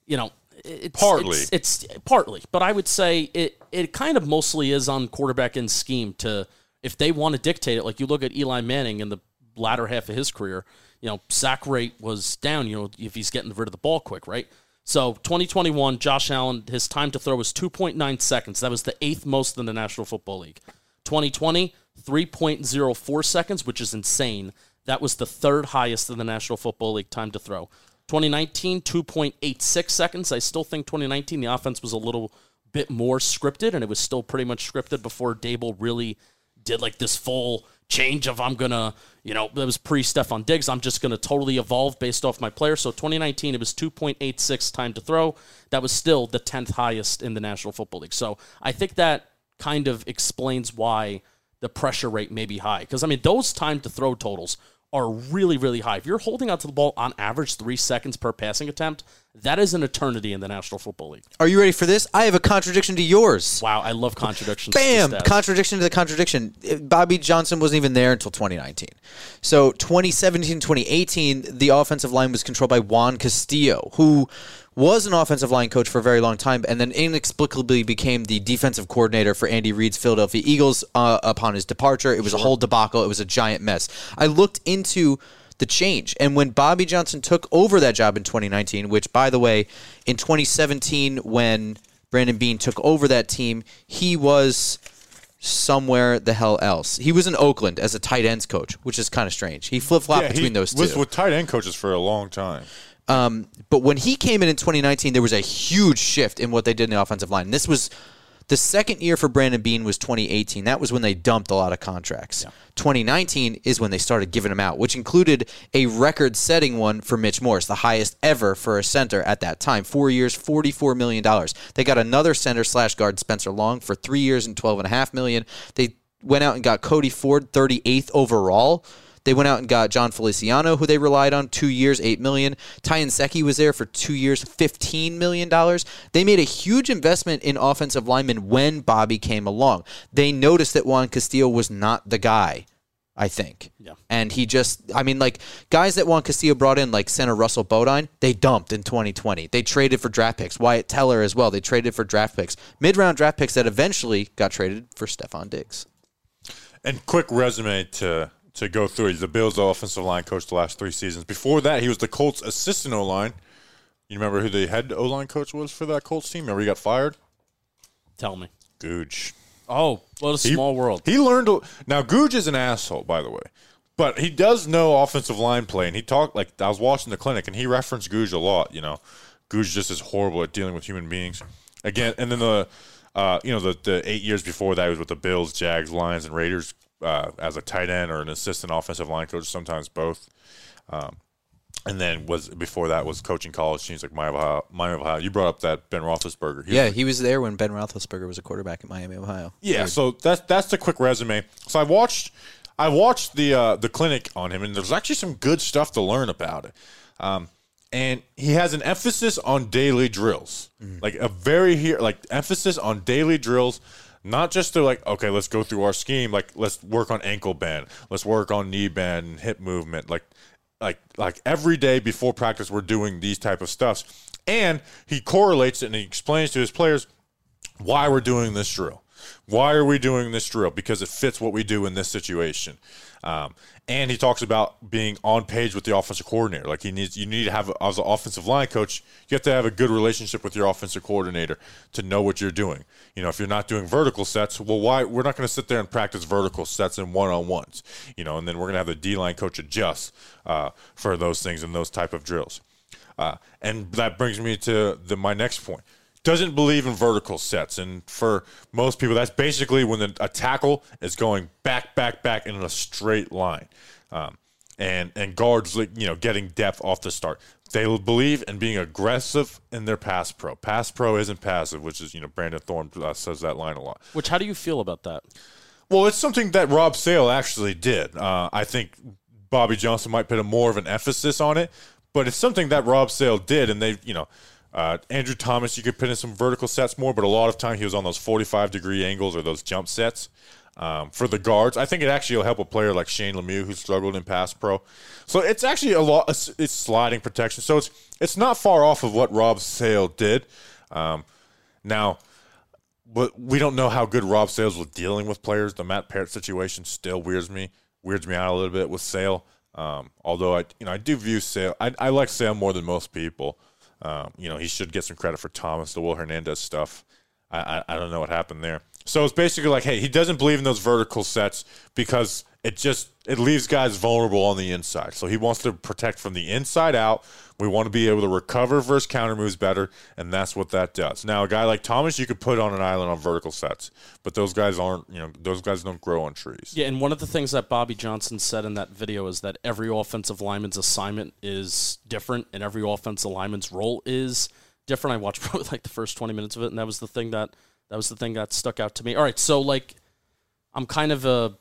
you know, it's Partly. it's, it's partly, but I would say it it kind of mostly is on quarterback and scheme to if they want to dictate it. Like you look at Eli Manning in the latter half of his career, you know, sack rate was down. You know, if he's getting rid of the ball quick, right? So 2021, Josh Allen, his time to throw was 2.9 seconds. That was the eighth most in the National Football League. 2020, 3.04 seconds, which is insane. That was the third highest in the National Football League time to throw. 2019, 2.86 seconds. I still think 2019, the offense was a little bit more scripted, and it was still pretty much scripted before Daboll really did like this full change of I'm gonna, you know, that was pre Stefon Diggs. I'm just gonna totally evolve based off my player. So 2019, it was 2.86 time to throw. That was still the 10th highest in the National Football League. So I think that kind of explains why the pressure rate may be high. Because I mean, those time to throw totals are really, really high. If you're holding onto the ball on average three seconds per passing attempt, that is an eternity in the National Football League. Are you ready for this? I have a contradiction to yours. Wow, I love contradictions. Bam! stats. Contradiction to the contradiction. Bobby Johnson wasn't even there until 2019. So 2017, 2018, the offensive line was controlled by Juan Castillo, who was an offensive line coach for a very long time and then inexplicably became the defensive coordinator for Andy Reid's Philadelphia Eagles uh, upon his departure. It was a whole debacle. It was a giant mess. I looked into the change. And when Bobby Johnson took over that job in 2019, which by the way, in 2017 when Brandon Beane took over that team, he was somewhere the hell else. He was in Oakland as a tight ends coach, which is kind of strange. He flip flopped Yeah, between those two. was with tight end coaches for a long time. Um, but when he came in in 2019, there was a huge shift in what they did in the offensive line. And this was the second year for Brandon Beane was 2018. That was when they dumped a lot of contracts. 2019 is when they started giving them out, which included a record-setting one for Mitch Morse, the highest ever for a center at that time. Four years, 44 million dollars. They got another center slash guard, Spencer Long, for three years and 12 and a half million. They went out and got Cody Ford, 38th overall. They went out and got Jon Feliciano, who they relied on, two years, eight million. Ty Nsekhe was there for two years, fifteen million dollars. They made a huge investment in offensive linemen when Bobby came along. They noticed that Juan Castillo was not the guy. I think. Yeah. And he just, I mean, like guys that Juan Castillo brought in, like center Russell Bodine, they dumped in 2020. They traded for draft picks. Wyatt Teller as well. They traded for draft picks, mid round draft picks that eventually got traded for Stefon Diggs. And quick resume to to go through. He's the Bills' offensive line coach the last three seasons. Before that, he was the Colts' assistant O line. You remember who the head O line coach was for that Colts team? Remember he got fired? Tell me. Gooch. Oh, what a He- small world. He learned now. Gooch is an asshole, by the way, but he does know offensive line play. And he talked like I was watching the clinic, and he referenced Gooch a lot. You know, Gooch just is horrible at dealing with human beings. Again, and then the uh, you know the the eight years before that he was with the Bills, Jags, Lions, and Raiders uh, as a tight end or an assistant offensive line coach, sometimes both. Um, and then was before that was coaching college teams like Miami, Ohio. Miami, Ohio. You brought up that Ben Roethlisberger. He was Yeah, he was there when Ben Roethlisberger was a quarterback at Miami, Ohio. Yeah, so that's that's the quick resume. So I watched I watched the uh, the clinic on him, and there's actually some good stuff to learn about it. Um, and he has an emphasis on daily drills, like a very here like emphasis on daily drills. Not just to like, okay, let's go through our scheme. Like, let's work on ankle bend, let's work on knee bend, hip movement. Like, like like every day before practice, we're doing these type of stuffs. And he correlates it and he explains to his players why we're doing this drill. Why are we doing this drill? Because it fits what we do in this situation. Um, and he talks about being on page with the offensive coordinator. Like he needs, you need to have as an offensive line coach, you have to have a good relationship with your offensive coordinator to know what you're doing. You know, if you're not doing vertical sets, well, why? We're not going to sit there and practice vertical sets and one on ones. You know, and then we're going to have the D line coach adjust uh, for those things and those type of drills. Uh, and that brings me to the, my next point. Doesn't believe in vertical sets, and for most people, that's basically when the, a tackle is going back, back, back in a straight line, um, and and guards like you know getting depth off the start. They believe in being aggressive in their pass pro. Pass pro isn't passive, which is you know Brandon Thorn uh, says that line a lot. Which, how do you feel about that? Well, it's something that Rob Sale actually did. Uh, I think Bobby Johnson might put a more of an emphasis on it, but it's something that Rob Sale did, and they, you know, uh, Andrew Thomas, you could put in some vertical sets more, but a lot of time he was on those forty-five degree angles or those jump sets. Um, for the guards, I think it actually will help a player like Shane Lemieux who struggled in pass pro. So it's actually a lot. It's, it's sliding protection, so it's it's not far off of what Rob Sale did. Um, now, but we don't know how good Rob Sales was dealing with players. The Matt Parrott situation still weirds me weirds me out a little bit with Sale. Um, although I you know I do view Sale I, I like Sale more than most people. Um, you know he should get some credit for Thomas the Will Hernandez stuff. I, I I don't know what happened there. So it's basically like hey he doesn't believe in those vertical sets because it just it leaves guys vulnerable on the inside. So he wants to protect from the inside out. We want to be able to recover versus counter moves better, and that's what that does. Now, a guy like Thomas, you could put on an island on vertical sets, but those guys aren't. You know, those guys don't grow on trees. Yeah, and one of the things that Bobby Johnson said in that video is that every offensive lineman's assignment is different, and every offensive lineman's role is different. I watched probably like the first twenty minutes of it, and that was the thing that that was the thing that stuck out to me. All right, so like, I'm kind of a,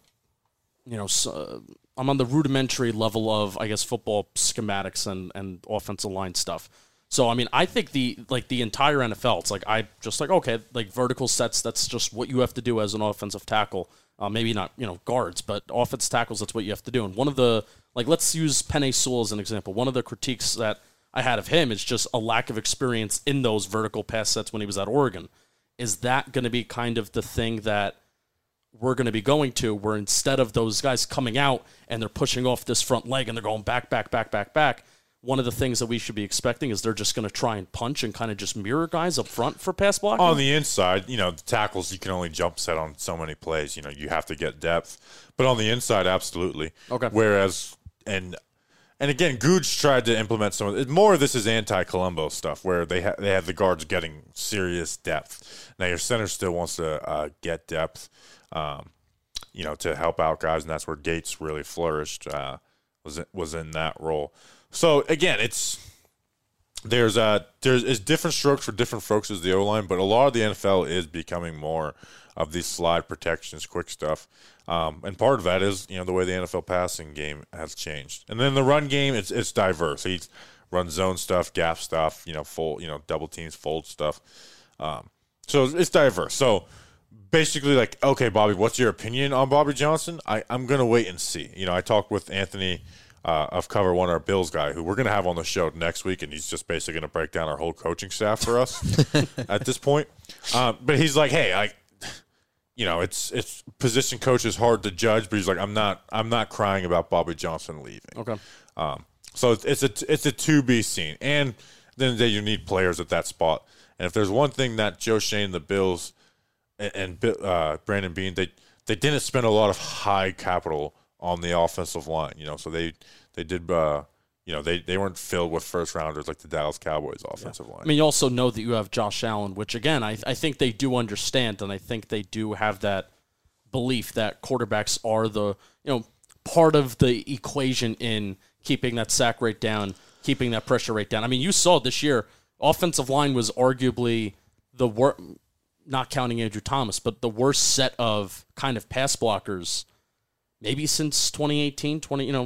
you know, s uh, I'm on the rudimentary level of I guess football schematics and and offensive line stuff. So I mean, I think the like the entire NFL, it's like I just like okay, like vertical sets. That's just what you have to do as an offensive tackle. Uh, maybe not you know guards, but offensive tackles. That's what you have to do. And one of the like let's use Penei Sewell as an example. One of the critiques that I had of him is just a lack of experience in those vertical pass sets when he was at Oregon. Is that going to be kind of the thing that we're going to be going to, where instead of those guys coming out and they're pushing off this front leg and they're going back, back, back, back, back. One of the things that we should be expecting is they're just going to try and punch and kind of just mirror guys up front for pass blocking. On the inside, you know, the tackles you can only jump set on so many plays. You know, you have to get depth. But on the inside, absolutely. Okay. Whereas, and and again, Gooch tried to implement some of it. More of this is anti-Colombo stuff, where they ha- they have the guards getting serious depth. Now your center still wants to uh, get depth, um, you know, to help out guys, and that's where Gates really flourished. Uh, was was in that role. So again, it's there's uh there's is different strokes for different folks as the O line, but a lot of the NFL is becoming more of these slide protections, quick stuff. Um, and part of that is you know the way the NFL passing game has changed, and then the run game it's it's diverse. He runs zone stuff, gap stuff, you know, full you know double teams, fold stuff. Um, so it's diverse. So basically, like, okay, Bobby, what's your opinion on Bobby Johnson? I I'm gonna wait and see. You know, I talked with Anthony uh, of Cover One, our Bills guy, who we're going to have on the show next week, and he's just basically going to break down our whole coaching staff for us at this point. Um, but he's like, hey, I, you know, it's it's position coach is hard to judge, but he's like, I'm not I'm not crying about Bobby Johnson leaving. okay. Um, so it's, it's a it's a to be seen, and then they you need players at that spot. And if there's one thing that Joe Schoen, the Bills, and, and uh, Brandon Beane, they they didn't spend a lot of high capital on the offensive line. You know, so they they did. Uh, you know, they, they weren't filled with first rounders like the Dallas Cowboys offensive line. I mean, you also know that you have Josh Allen, which again, I, I think they do understand, and I think they do have that belief that quarterbacks are the you know part of the equation in keeping that sack rate down, keeping that pressure rate down. I mean, you saw this year, offensive line was arguably the worst, not counting Andrew Thomas, but the worst set of kind of pass blockers, maybe since 2018, 20, you know,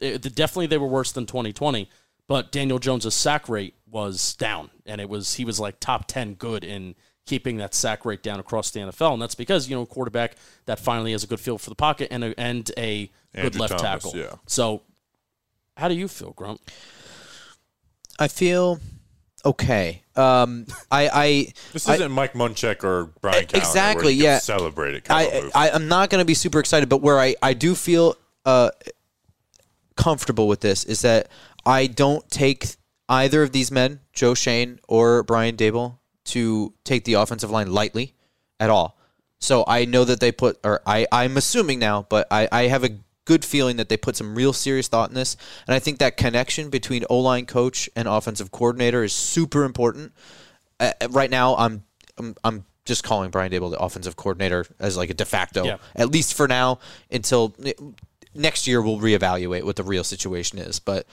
eh, it, definitely they were worse than 2020. But Daniel Jones' sack rate was down, and it was he was like top 10 good in keeping that sack rate down across the NFL, and that's because you know a quarterback that finally has a good feel for the pocket and a, and a good left Thomas, tackle. yeah. So, how do you feel, Grump? I feel okay. Um, I, I This I- isn't Mike Munchak or Brian Callahan, exactly, yeah. celebrate it. Kind I. I I'm not going to be super excited, but where I I do feel uh comfortable with this is that I don't take either of these men, Joe Schoen or Brian Daboll, to take the offensive line lightly at all. So I know that they put, or I, I'm assuming now, but I, I have a good feeling that they put some real serious thought in this. And I think that connection between O line coach and offensive coordinator is super important. Uh, right now, I'm, I'm, I'm just calling Brian Daboll the offensive coordinator as like a de facto, Yeah. at least for now, until next year we'll reevaluate what the real situation is. But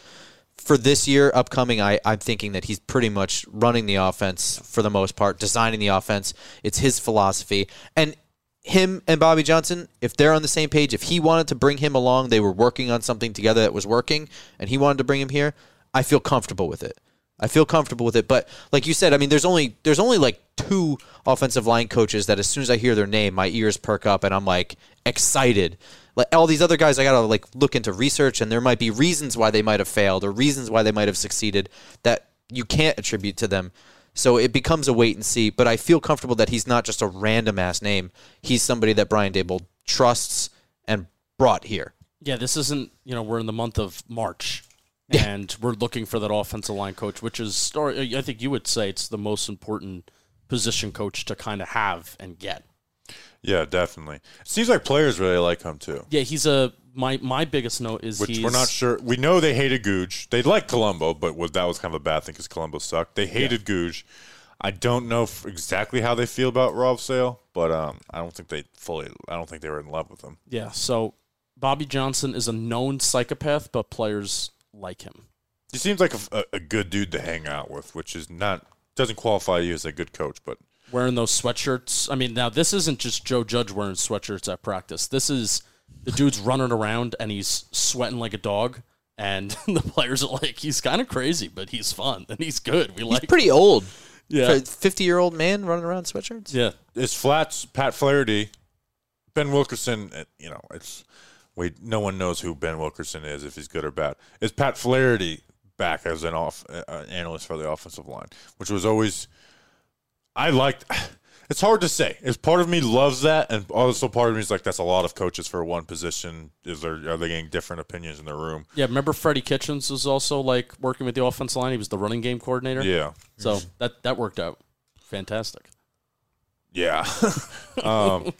for this year upcoming, I, I'm thinking that he's pretty much running the offense for the most part, designing the offense. It's his philosophy. And him and Bobby Johnson, if they're on the same page, if he wanted to bring him along, they were working on something together that was working, and he wanted to bring him here, I feel comfortable with it. I feel comfortable with it. But like you said, I mean, there's only there's only like two offensive line coaches that as soon as I hear their name, my ears perk up and I'm like excited. Like all these other guys, I gotta like look into research, and there might be reasons why they might have failed or reasons why they might have succeeded that you can't attribute to them. So it becomes a wait and see. But I feel comfortable that he's not just a random ass name. He's somebody that Brian Daboll trusts and brought here. Yeah, this isn't, you know, we're in the month of March and we're looking for that offensive line coach, which is, I think you would say it's the most important position coach to kind of have and get. Yeah, definitely. It seems like players really like him too. Yeah, he's a, my, my biggest note is Which he's, we're not sure. We know they hated Googe. They liked Colombo, but was, that was kind of a bad thing because Colombo sucked. They hated Googe. I don't know f- exactly how they feel about Rob Sale, but um, I don't think they fully. I don't think they were in love with him. Yeah, so Bobby Johnson is a known psychopath, but players like him. He seems like a, a, a good dude to hang out with, which is not doesn't qualify you as a good coach, but wearing those sweatshirts. I mean, now this isn't just Joe Judge wearing sweatshirts at practice. This is the dude's running around and he's sweating like a dog. And the players are like, he's kind of crazy, but he's fun and he's good. We He's like, pretty old. yeah, Fifty year old man running around in sweatshirts. yeah. it's Flats, Pat Flaherty, Ben Wilkerson. uh, You know, it's wait, no one knows who Ben Wilkerson is if he's good or bad. Is Pat Flaherty back as an off uh, uh, analyst for the offensive line, which was always I liked. It's hard to say. It's part of me loves that, and also part of me is like, that's a lot of coaches for one position. Is there are they getting different opinions in the room? Yeah, remember Freddie Kitchens was also like working with the offensive line. He was the running game coordinator. Yeah, So that that worked out fantastic. yeah. um,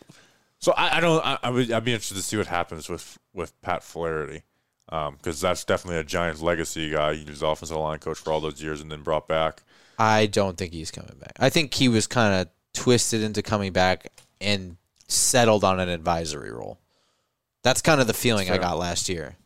so I, I don't. I, I would. I'd be interested to see what happens with with Pat Flaherty, because that's definitely a Giants legacy guy. He was offensive line coach for all those years, and then brought back. I don't think he's coming back. I think he was kind of twisted into coming back and settled on an advisory role. That's kind of the feeling I got last year.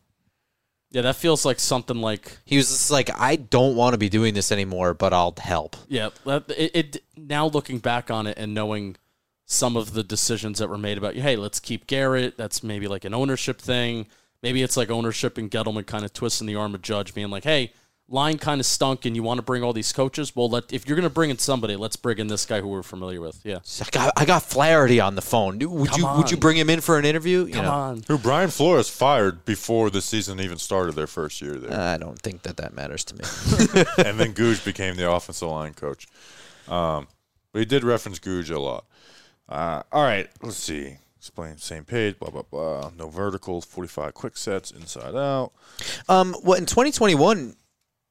Yeah, that feels like something like He was just like, I don't want to be doing this anymore, but I'll help. yeah. That, it, it now looking back on it and knowing some of the decisions that were made about hey, let's keep Garrett. That's maybe like an ownership thing. Maybe it's like ownership and Gettleman kind of twisting the arm of Judge, being like, hey. Line kind of stunk, and you want to bring all these coaches. Well, let if you're going to bring in somebody, let's bring in this guy who we're familiar with. Yeah, I got, I got Flaherty on the phone. Would Come you would you bring him in for an interview? You come know, on. Who Brian Flores fired before the season even started their first year there. I don't think that that matters to me. and then Googe became the offensive line coach. Um, but he did reference Googe a lot. Uh, all right, let's see. Explain same page, blah blah blah. No verticals, forty five quick sets, inside out. Um, well, in 2021,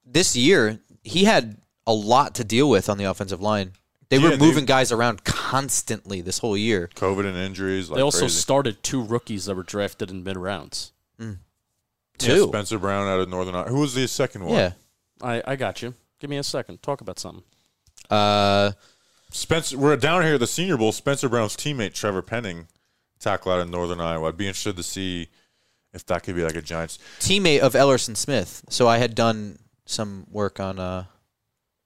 this year, he had a lot to deal with on the offensive line. They Yeah, were they- moving guys around constantly this whole year. COVID and injuries. Like They also crazy. started two rookies that were drafted in mid rounds. Yeah, Two. Spencer Brown out of Northern. Iowa. Who was the second one? Yeah. I, I got you. Give me a second. Talk about something. Uh, Spencer. We're down here at the Senior Bowl. Spencer Brown's teammate Trevor Penning, tackle out of Northern Iowa. I'd be interested to see if that could be like a Giants. teammate of Elerson Smith. So I had done some work on uh,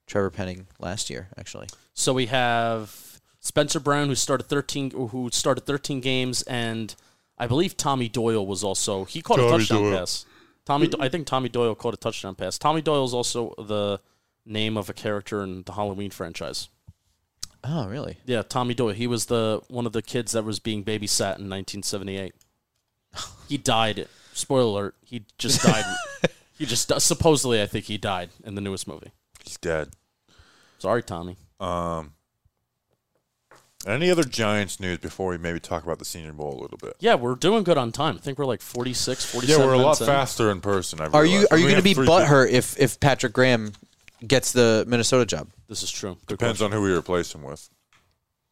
Trevor Penning last year, actually. So we have Spencer Brown, who started thirteen, who started thirteen games, and I believe Tommy Doyle was also he caught a touchdown Doyle. pass. Tommy, Do- I think Tommy Doyle caught a touchdown pass. Tommy Doyle is also the name of a character in the Halloween franchise. Oh, really? Yeah, Tommy Doyle. He was the one of the kids that was being babysat in 1978. He died. Spoiler alert: He just died. he just di- supposedly, I think he died in the newest movie. He's dead. Sorry, Tommy. Um, any other Giants news before we maybe talk about the Senior Bowl a little bit? Yeah, we're doing good on time. I think we're like 46, 47 Yeah, we're a lot in. faster in person. I've Are you realized. are you going to be three people. butthurt if if Patrick Graham gets the Minnesota job? This is true. Good Depends question. on who we replace him with.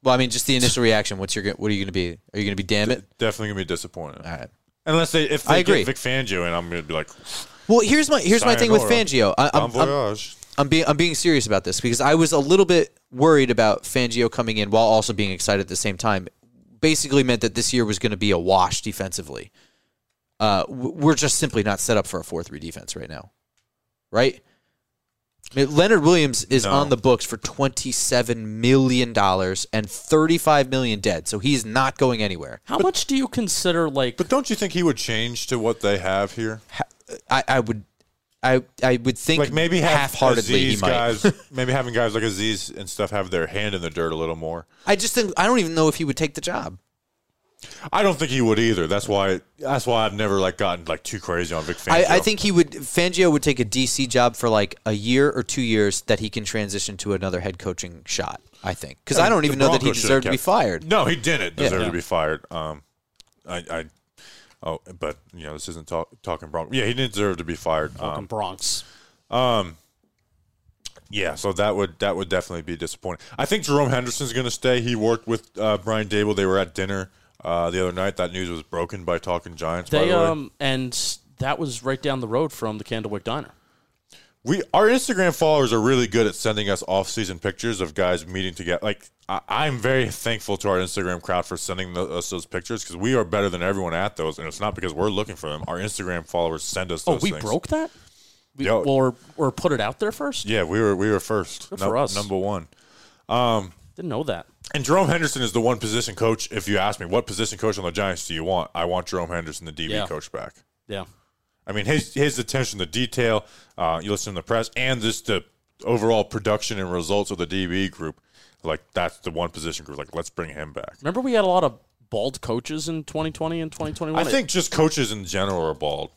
Well, I mean, just the initial reaction. What's your what are you going to be? Are you going to be damn it? Definitely gonna be disappointed. All right. Unless they if they I agree. get Vic Fangio and I'm gonna be like, Well, here's my here's my thing with Fangio. I, bon I'm, I'm. I'm being I'm being serious about this because I was a little bit worried about Fangio coming in while also being excited at the same time. Basically meant that this year was going to be a wash defensively. Uh, we're just simply not set up for a four three defense right now, right? I mean, Leonard Williams is No. on the books for twenty seven million dollars and thirty five million dead, so he's not going anywhere. How much do you consider like But don't you think he would change to what they have here? I, I would, I I would think Like maybe half heartedly he might. guys, maybe having guys like Azeez and stuff have their hand in the dirt a little more. I just think I don't even know if he would take the job. I don't think he would either. That's why. That's why I've never like gotten like too crazy on Vic Fangio. I, I think he would. Fangio would take a DC job for like a year or two years that he can transition to another head coaching shot. I think because I don't The even know that he deserved to be fired. No, he didn't deserve Yeah. to be fired. Um, I, I, oh, but you know, this isn't talk, talking Bronx. Yeah, he didn't deserve to be fired. fucking Um, Bronx? yeah, so that would that would definitely be disappointing. I think Jerome Henderson's going to stay. He worked with uh, Brian Daboll. They were at dinner uh, the other night. That news was broken by Talking Giants. by They the way. um and that was right down the road from the Candlewick Diner. We our Instagram followers are really good at sending us off-season pictures of guys meeting together. Like I, I'm very thankful to our Instagram crowd for sending tho- us those pictures because we are better than everyone at those, and it's not because we're looking for them. Our Instagram followers send us. Oh, we things. broke that. We, Yo. or or put it out there first. Yeah, we were we were first. Good for us. Number one. Um, Didn't know that. And Jerome Henderson is the one position coach. If you ask me, what position coach on the Giants do you want? I want Jerome Henderson, the DB Yeah. coach, back. Yeah. I mean, his his attention to detail, uh, you listen to the press, and just the overall production and results of the DB group. Like that's the one position group. Like let's bring him back. Remember we had a lot of bald coaches in 2020 and 2021. I think just coaches in general are bald.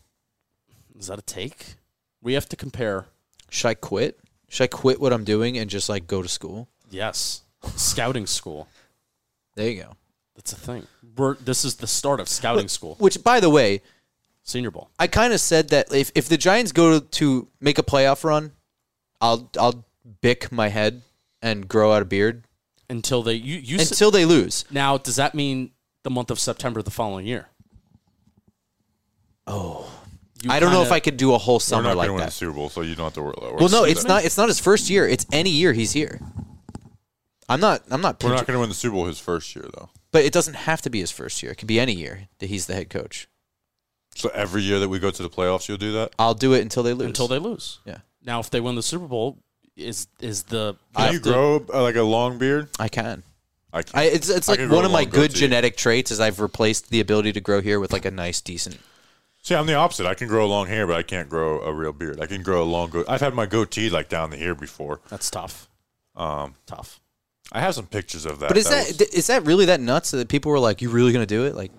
is that a take? We have to compare. Should I quit? Should I quit what I'm doing and just like go to school? Yes, scouting school. There you go. That's a thing. We're, this is the start of scouting school, Which, by the way, Senior Bowl. I kind of said that if, if the Giants go to make a playoff run, I'll I'll bick my head and grow out a beard Until they you you s- until they lose. now does that mean the month of September the following year? Oh, You I don't know kinda- if I could do a whole We're summer not like to win the that. Super Bowl, so you don't have to worry. Well, no, it's not. It's not his first year. It's any year he's here. I'm not. I'm not. We're pinching- not going to win the Super Bowl his first year, though. but it doesn't have to be his first year. It could be any year that he's the head coach. So every year that we go to the playoffs, you'll do that. I'll do it until they lose. until they lose. Yeah, Now, if they win the Super Bowl, is is the Can you have to- grow uh, like a long beard? I can. I can't. I, it's it's I like can one of my good goatee. genetic traits is I've replaced the ability to grow hair with like a nice, decent. See, I'm the opposite. I can grow long hair, but I can't grow a real beard. I can grow a long goat. I've had my goatee like down the ear before. That's tough. Um, Tough. I have some pictures of that. But is that was- is that really that nuts that people were like, "You really gonna do it?" Like,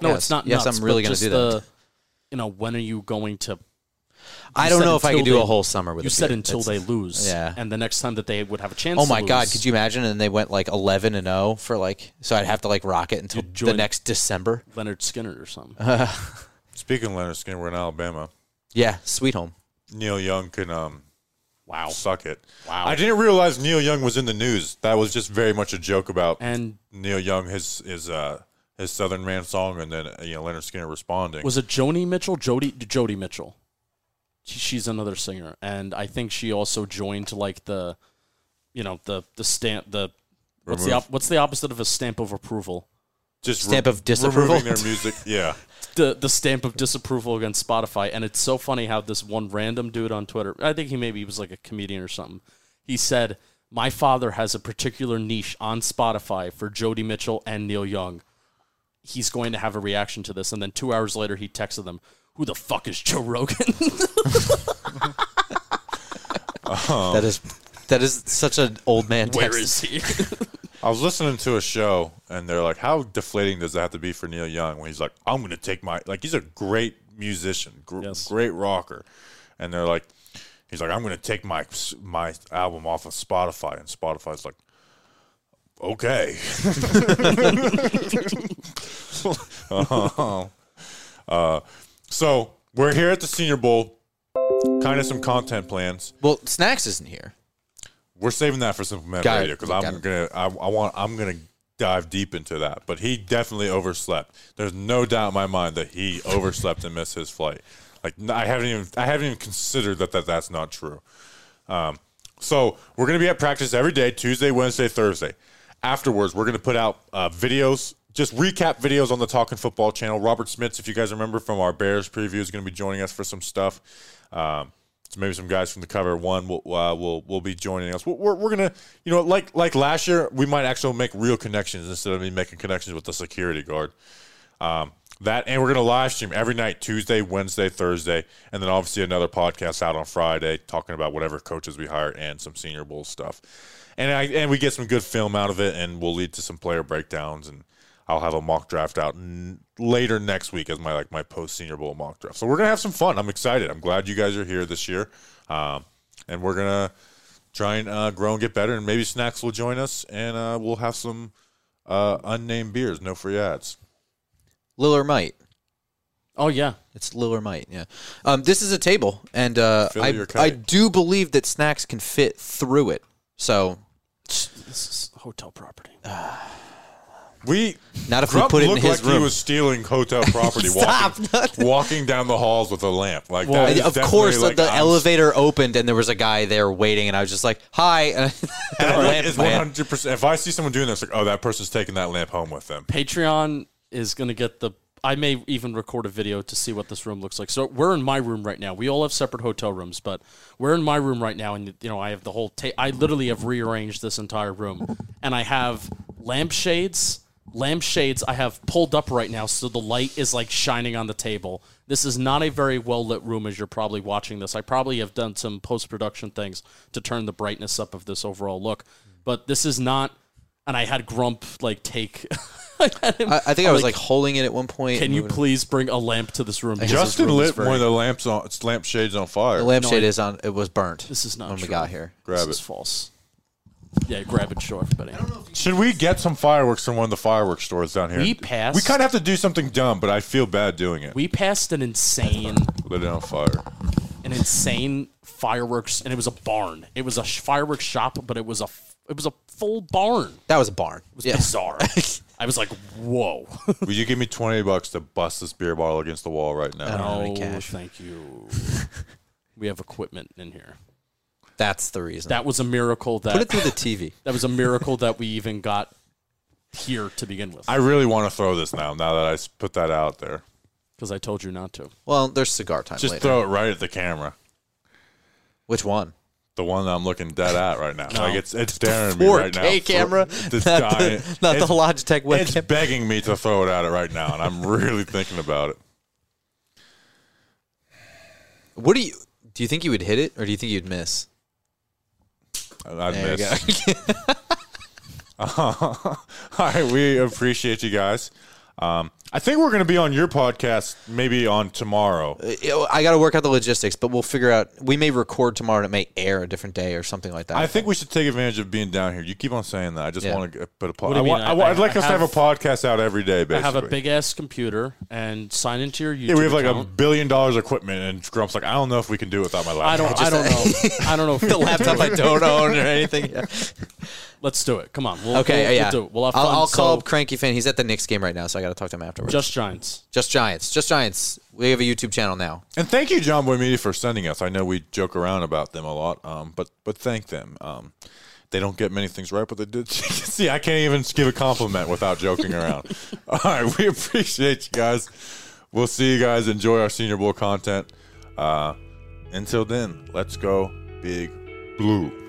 No, Yes. it's not. Yes, nuts, I'm really gonna just do that. the- You know, when are you going to? I don't know if I until could do they- a whole summer with. You said beard. until That's- they lose. Yeah. And the next time that they would have a chance. Oh to my god, could you imagine? And they went like eleven and zero for like, so I'd have to like rock it until the next December. Lynyrd Skynyrd or something. Speaking of Lynyrd Skynyrd, we're in Alabama. Yeah, sweet home. Neil Young can um, wow. suck it. Wow. I didn't realize Neil Young was in the news. That was just very much a joke about And Neil Young, his his uh, his Southern Man song, and then uh, you know Lynyrd Skynyrd responding. was it Joni Mitchell? Jody Jody Mitchell. She's another singer, and I think she also joined like the, you know, the the stamp the. What's the op- what's the opposite of a stamp of approval? just Stamp of disapproval? removing their music. Yeah, the the stamp of disapproval against Spotify, and it's so funny how this one random dude on Twitter, I think he maybe was like a comedian or something. He said, "My father has a particular niche on Spotify for Jody Mitchell and Neil Young. He's going to have a reaction to this." And then two hours later, he texted them, "Who the fuck is Joe Rogan?" Um, that is that is such an old man. Where text. is he? I was listening to a show, and they're like, "How deflating does that have to be for Neil Young when he's like, I'm going to take my like he's a great musician, gr- Yes. great rocker," and they're like, he's like, I'm going to take my my album off of Spotify, and Spotify's like, okay. uh, so we're here at the Senior Bowl. Kind of some content plans. Well, Snacks isn't here. We're saving that for Simple Man Radio because I'm it. gonna I, I want I'm gonna dive deep into that. But he definitely overslept. There's no doubt in my mind that he overslept and missed his flight. Like I haven't even I haven't even considered that, that that's not true. Um, so we're gonna be at practice every day, Tuesday, Wednesday, Thursday. Afterwards, we're gonna put out uh, videos, just recap videos on the Talking Football channel. Robert Smits, if you guys remember from our Bears preview, is gonna be joining us for some stuff. Um, so maybe some guys from the cover one will uh, will will be joining us. We're, we're, we're gonna, you know, like like last year, we might actually make real connections instead of me making connections with the security guard. Um, that and we're gonna live stream every night, Tuesday, Wednesday, Thursday, and then obviously another podcast out on Friday talking about whatever coaches we hire and some Senior Bowl stuff. And I and we get some good film out of it, and we'll lead to some player breakdowns and. I'll have a mock draft out n- later next week as my like my post Senior Bowl mock draft. So we're gonna have some fun. I'm excited. I'm glad you guys are here this year, um, and we're gonna try and uh, grow and get better. And maybe Snacks will join us, and uh, we'll have some uh, unnamed beers, no free ads. Liller might. oh yeah, It's Liller might. Yeah. Um, this is a table, and uh, I. I do believe that Snacks can fit through it. So this is hotel property. We Not if we Grump put it in looked his like he room. was stealing hotel property, Stop. walking, walking down the halls with a lamp. Like Well, that is of definitely, course, like, the I'm- elevator opened and there was a guy there waiting, and I was just like, "Hi." And I had a That lamp is in my one hand. hundred percent. If I see someone doing this, like, oh, that person's taking that lamp home with them. Patreon is going to get the. I may even record a video to see what this room looks like. So we're in my room right now. We all have separate hotel rooms, but we're in my room right now, and you know I have the whole. Ta- I literally have rearranged this entire room, and I have lampshades. Lampshades I have pulled up right now, so the light is like shining on the table. This is not a very well lit room, as you're probably watching this. I probably have done some post production things to turn the brightness up of this overall look, but this is not. And I had Grump like take. I, him, I, I think I was like holding it at one point. can you moving- please bring a lamp to this room? because this Justin room lit very- one of the lamps on its lampshades on fire. The lampshade No, is on. It was burnt. This is not when we true. got here. Grab this it. is false. Yeah, grab it, and show everybody. Should we get some fireworks from one of the fireworks stores down here? We passed- We kind of have to do something dumb, but I feel bad doing it. We passed an insane, Lit it on fire. an insane fireworks, and it was a barn. It was a sh- fireworks shop, but it was a f- it was a full barn. That was a barn. It was yeah. bizarre. I was like, whoa. Would you give me twenty bucks to bust this beer bottle against the wall right now? don't have no, any cash. thank you. we have equipment in here. That's the reason. That was a miracle that Put it through the TV. that was a miracle that we even got here to begin with. I really want to throw this now. Now that I s- put that out there, Because I told you not to. Well, there's cigar time just later. throw it right at the camera. Which one? The one that I'm looking dead at right now. Like it's it's staring me 4K right now. camera, This not guy, the, not the it's, Logitech it's webcam. begging me to throw it at it right now, and I'm really thinking about it. What do you do? You think you would hit it, or do you think you'd miss? I'd There miss. you go. All right, we appreciate you guys. Um, I think we're going to be on your podcast maybe on tomorrow. Uh, I got to work out the logistics, but we'll figure out. We may record tomorrow and it may air a different day or something like that. I think we should take advantage of being down here. You keep on saying that. I just Yeah. want to uh, put a pod. What do I you want, mean? I want, I- I'd like I us to have a podcast out every day. basically. I have a big ass computer and sign into your YouTube. Yeah, we have like a account. billion dollars equipment, and Grump's like, I don't know if we can do it without my laptop. I don't. I don't know. I don't know. If the laptop I don't own or anything. Yeah. Let's do it. Come on. We'll, Okay, We'll, yeah. We'll, do it. we'll have I'll, fun. I'll call So, up Cranky Fan. He's at the Knicks game right now, so I got to talk to him afterwards. Just Giants. Just Giants. Just Giants. We have a YouTube channel now. And thank you, John Boy Media, for sending us. I know we joke around about them a lot, um, but but thank them. Um, they don't get many things right, but they did. See, I can't even give a compliment without joking around. All right, we appreciate you guys. We'll see you guys. Enjoy our Senior Bowl content. Uh, until then, let's go, Big Blue.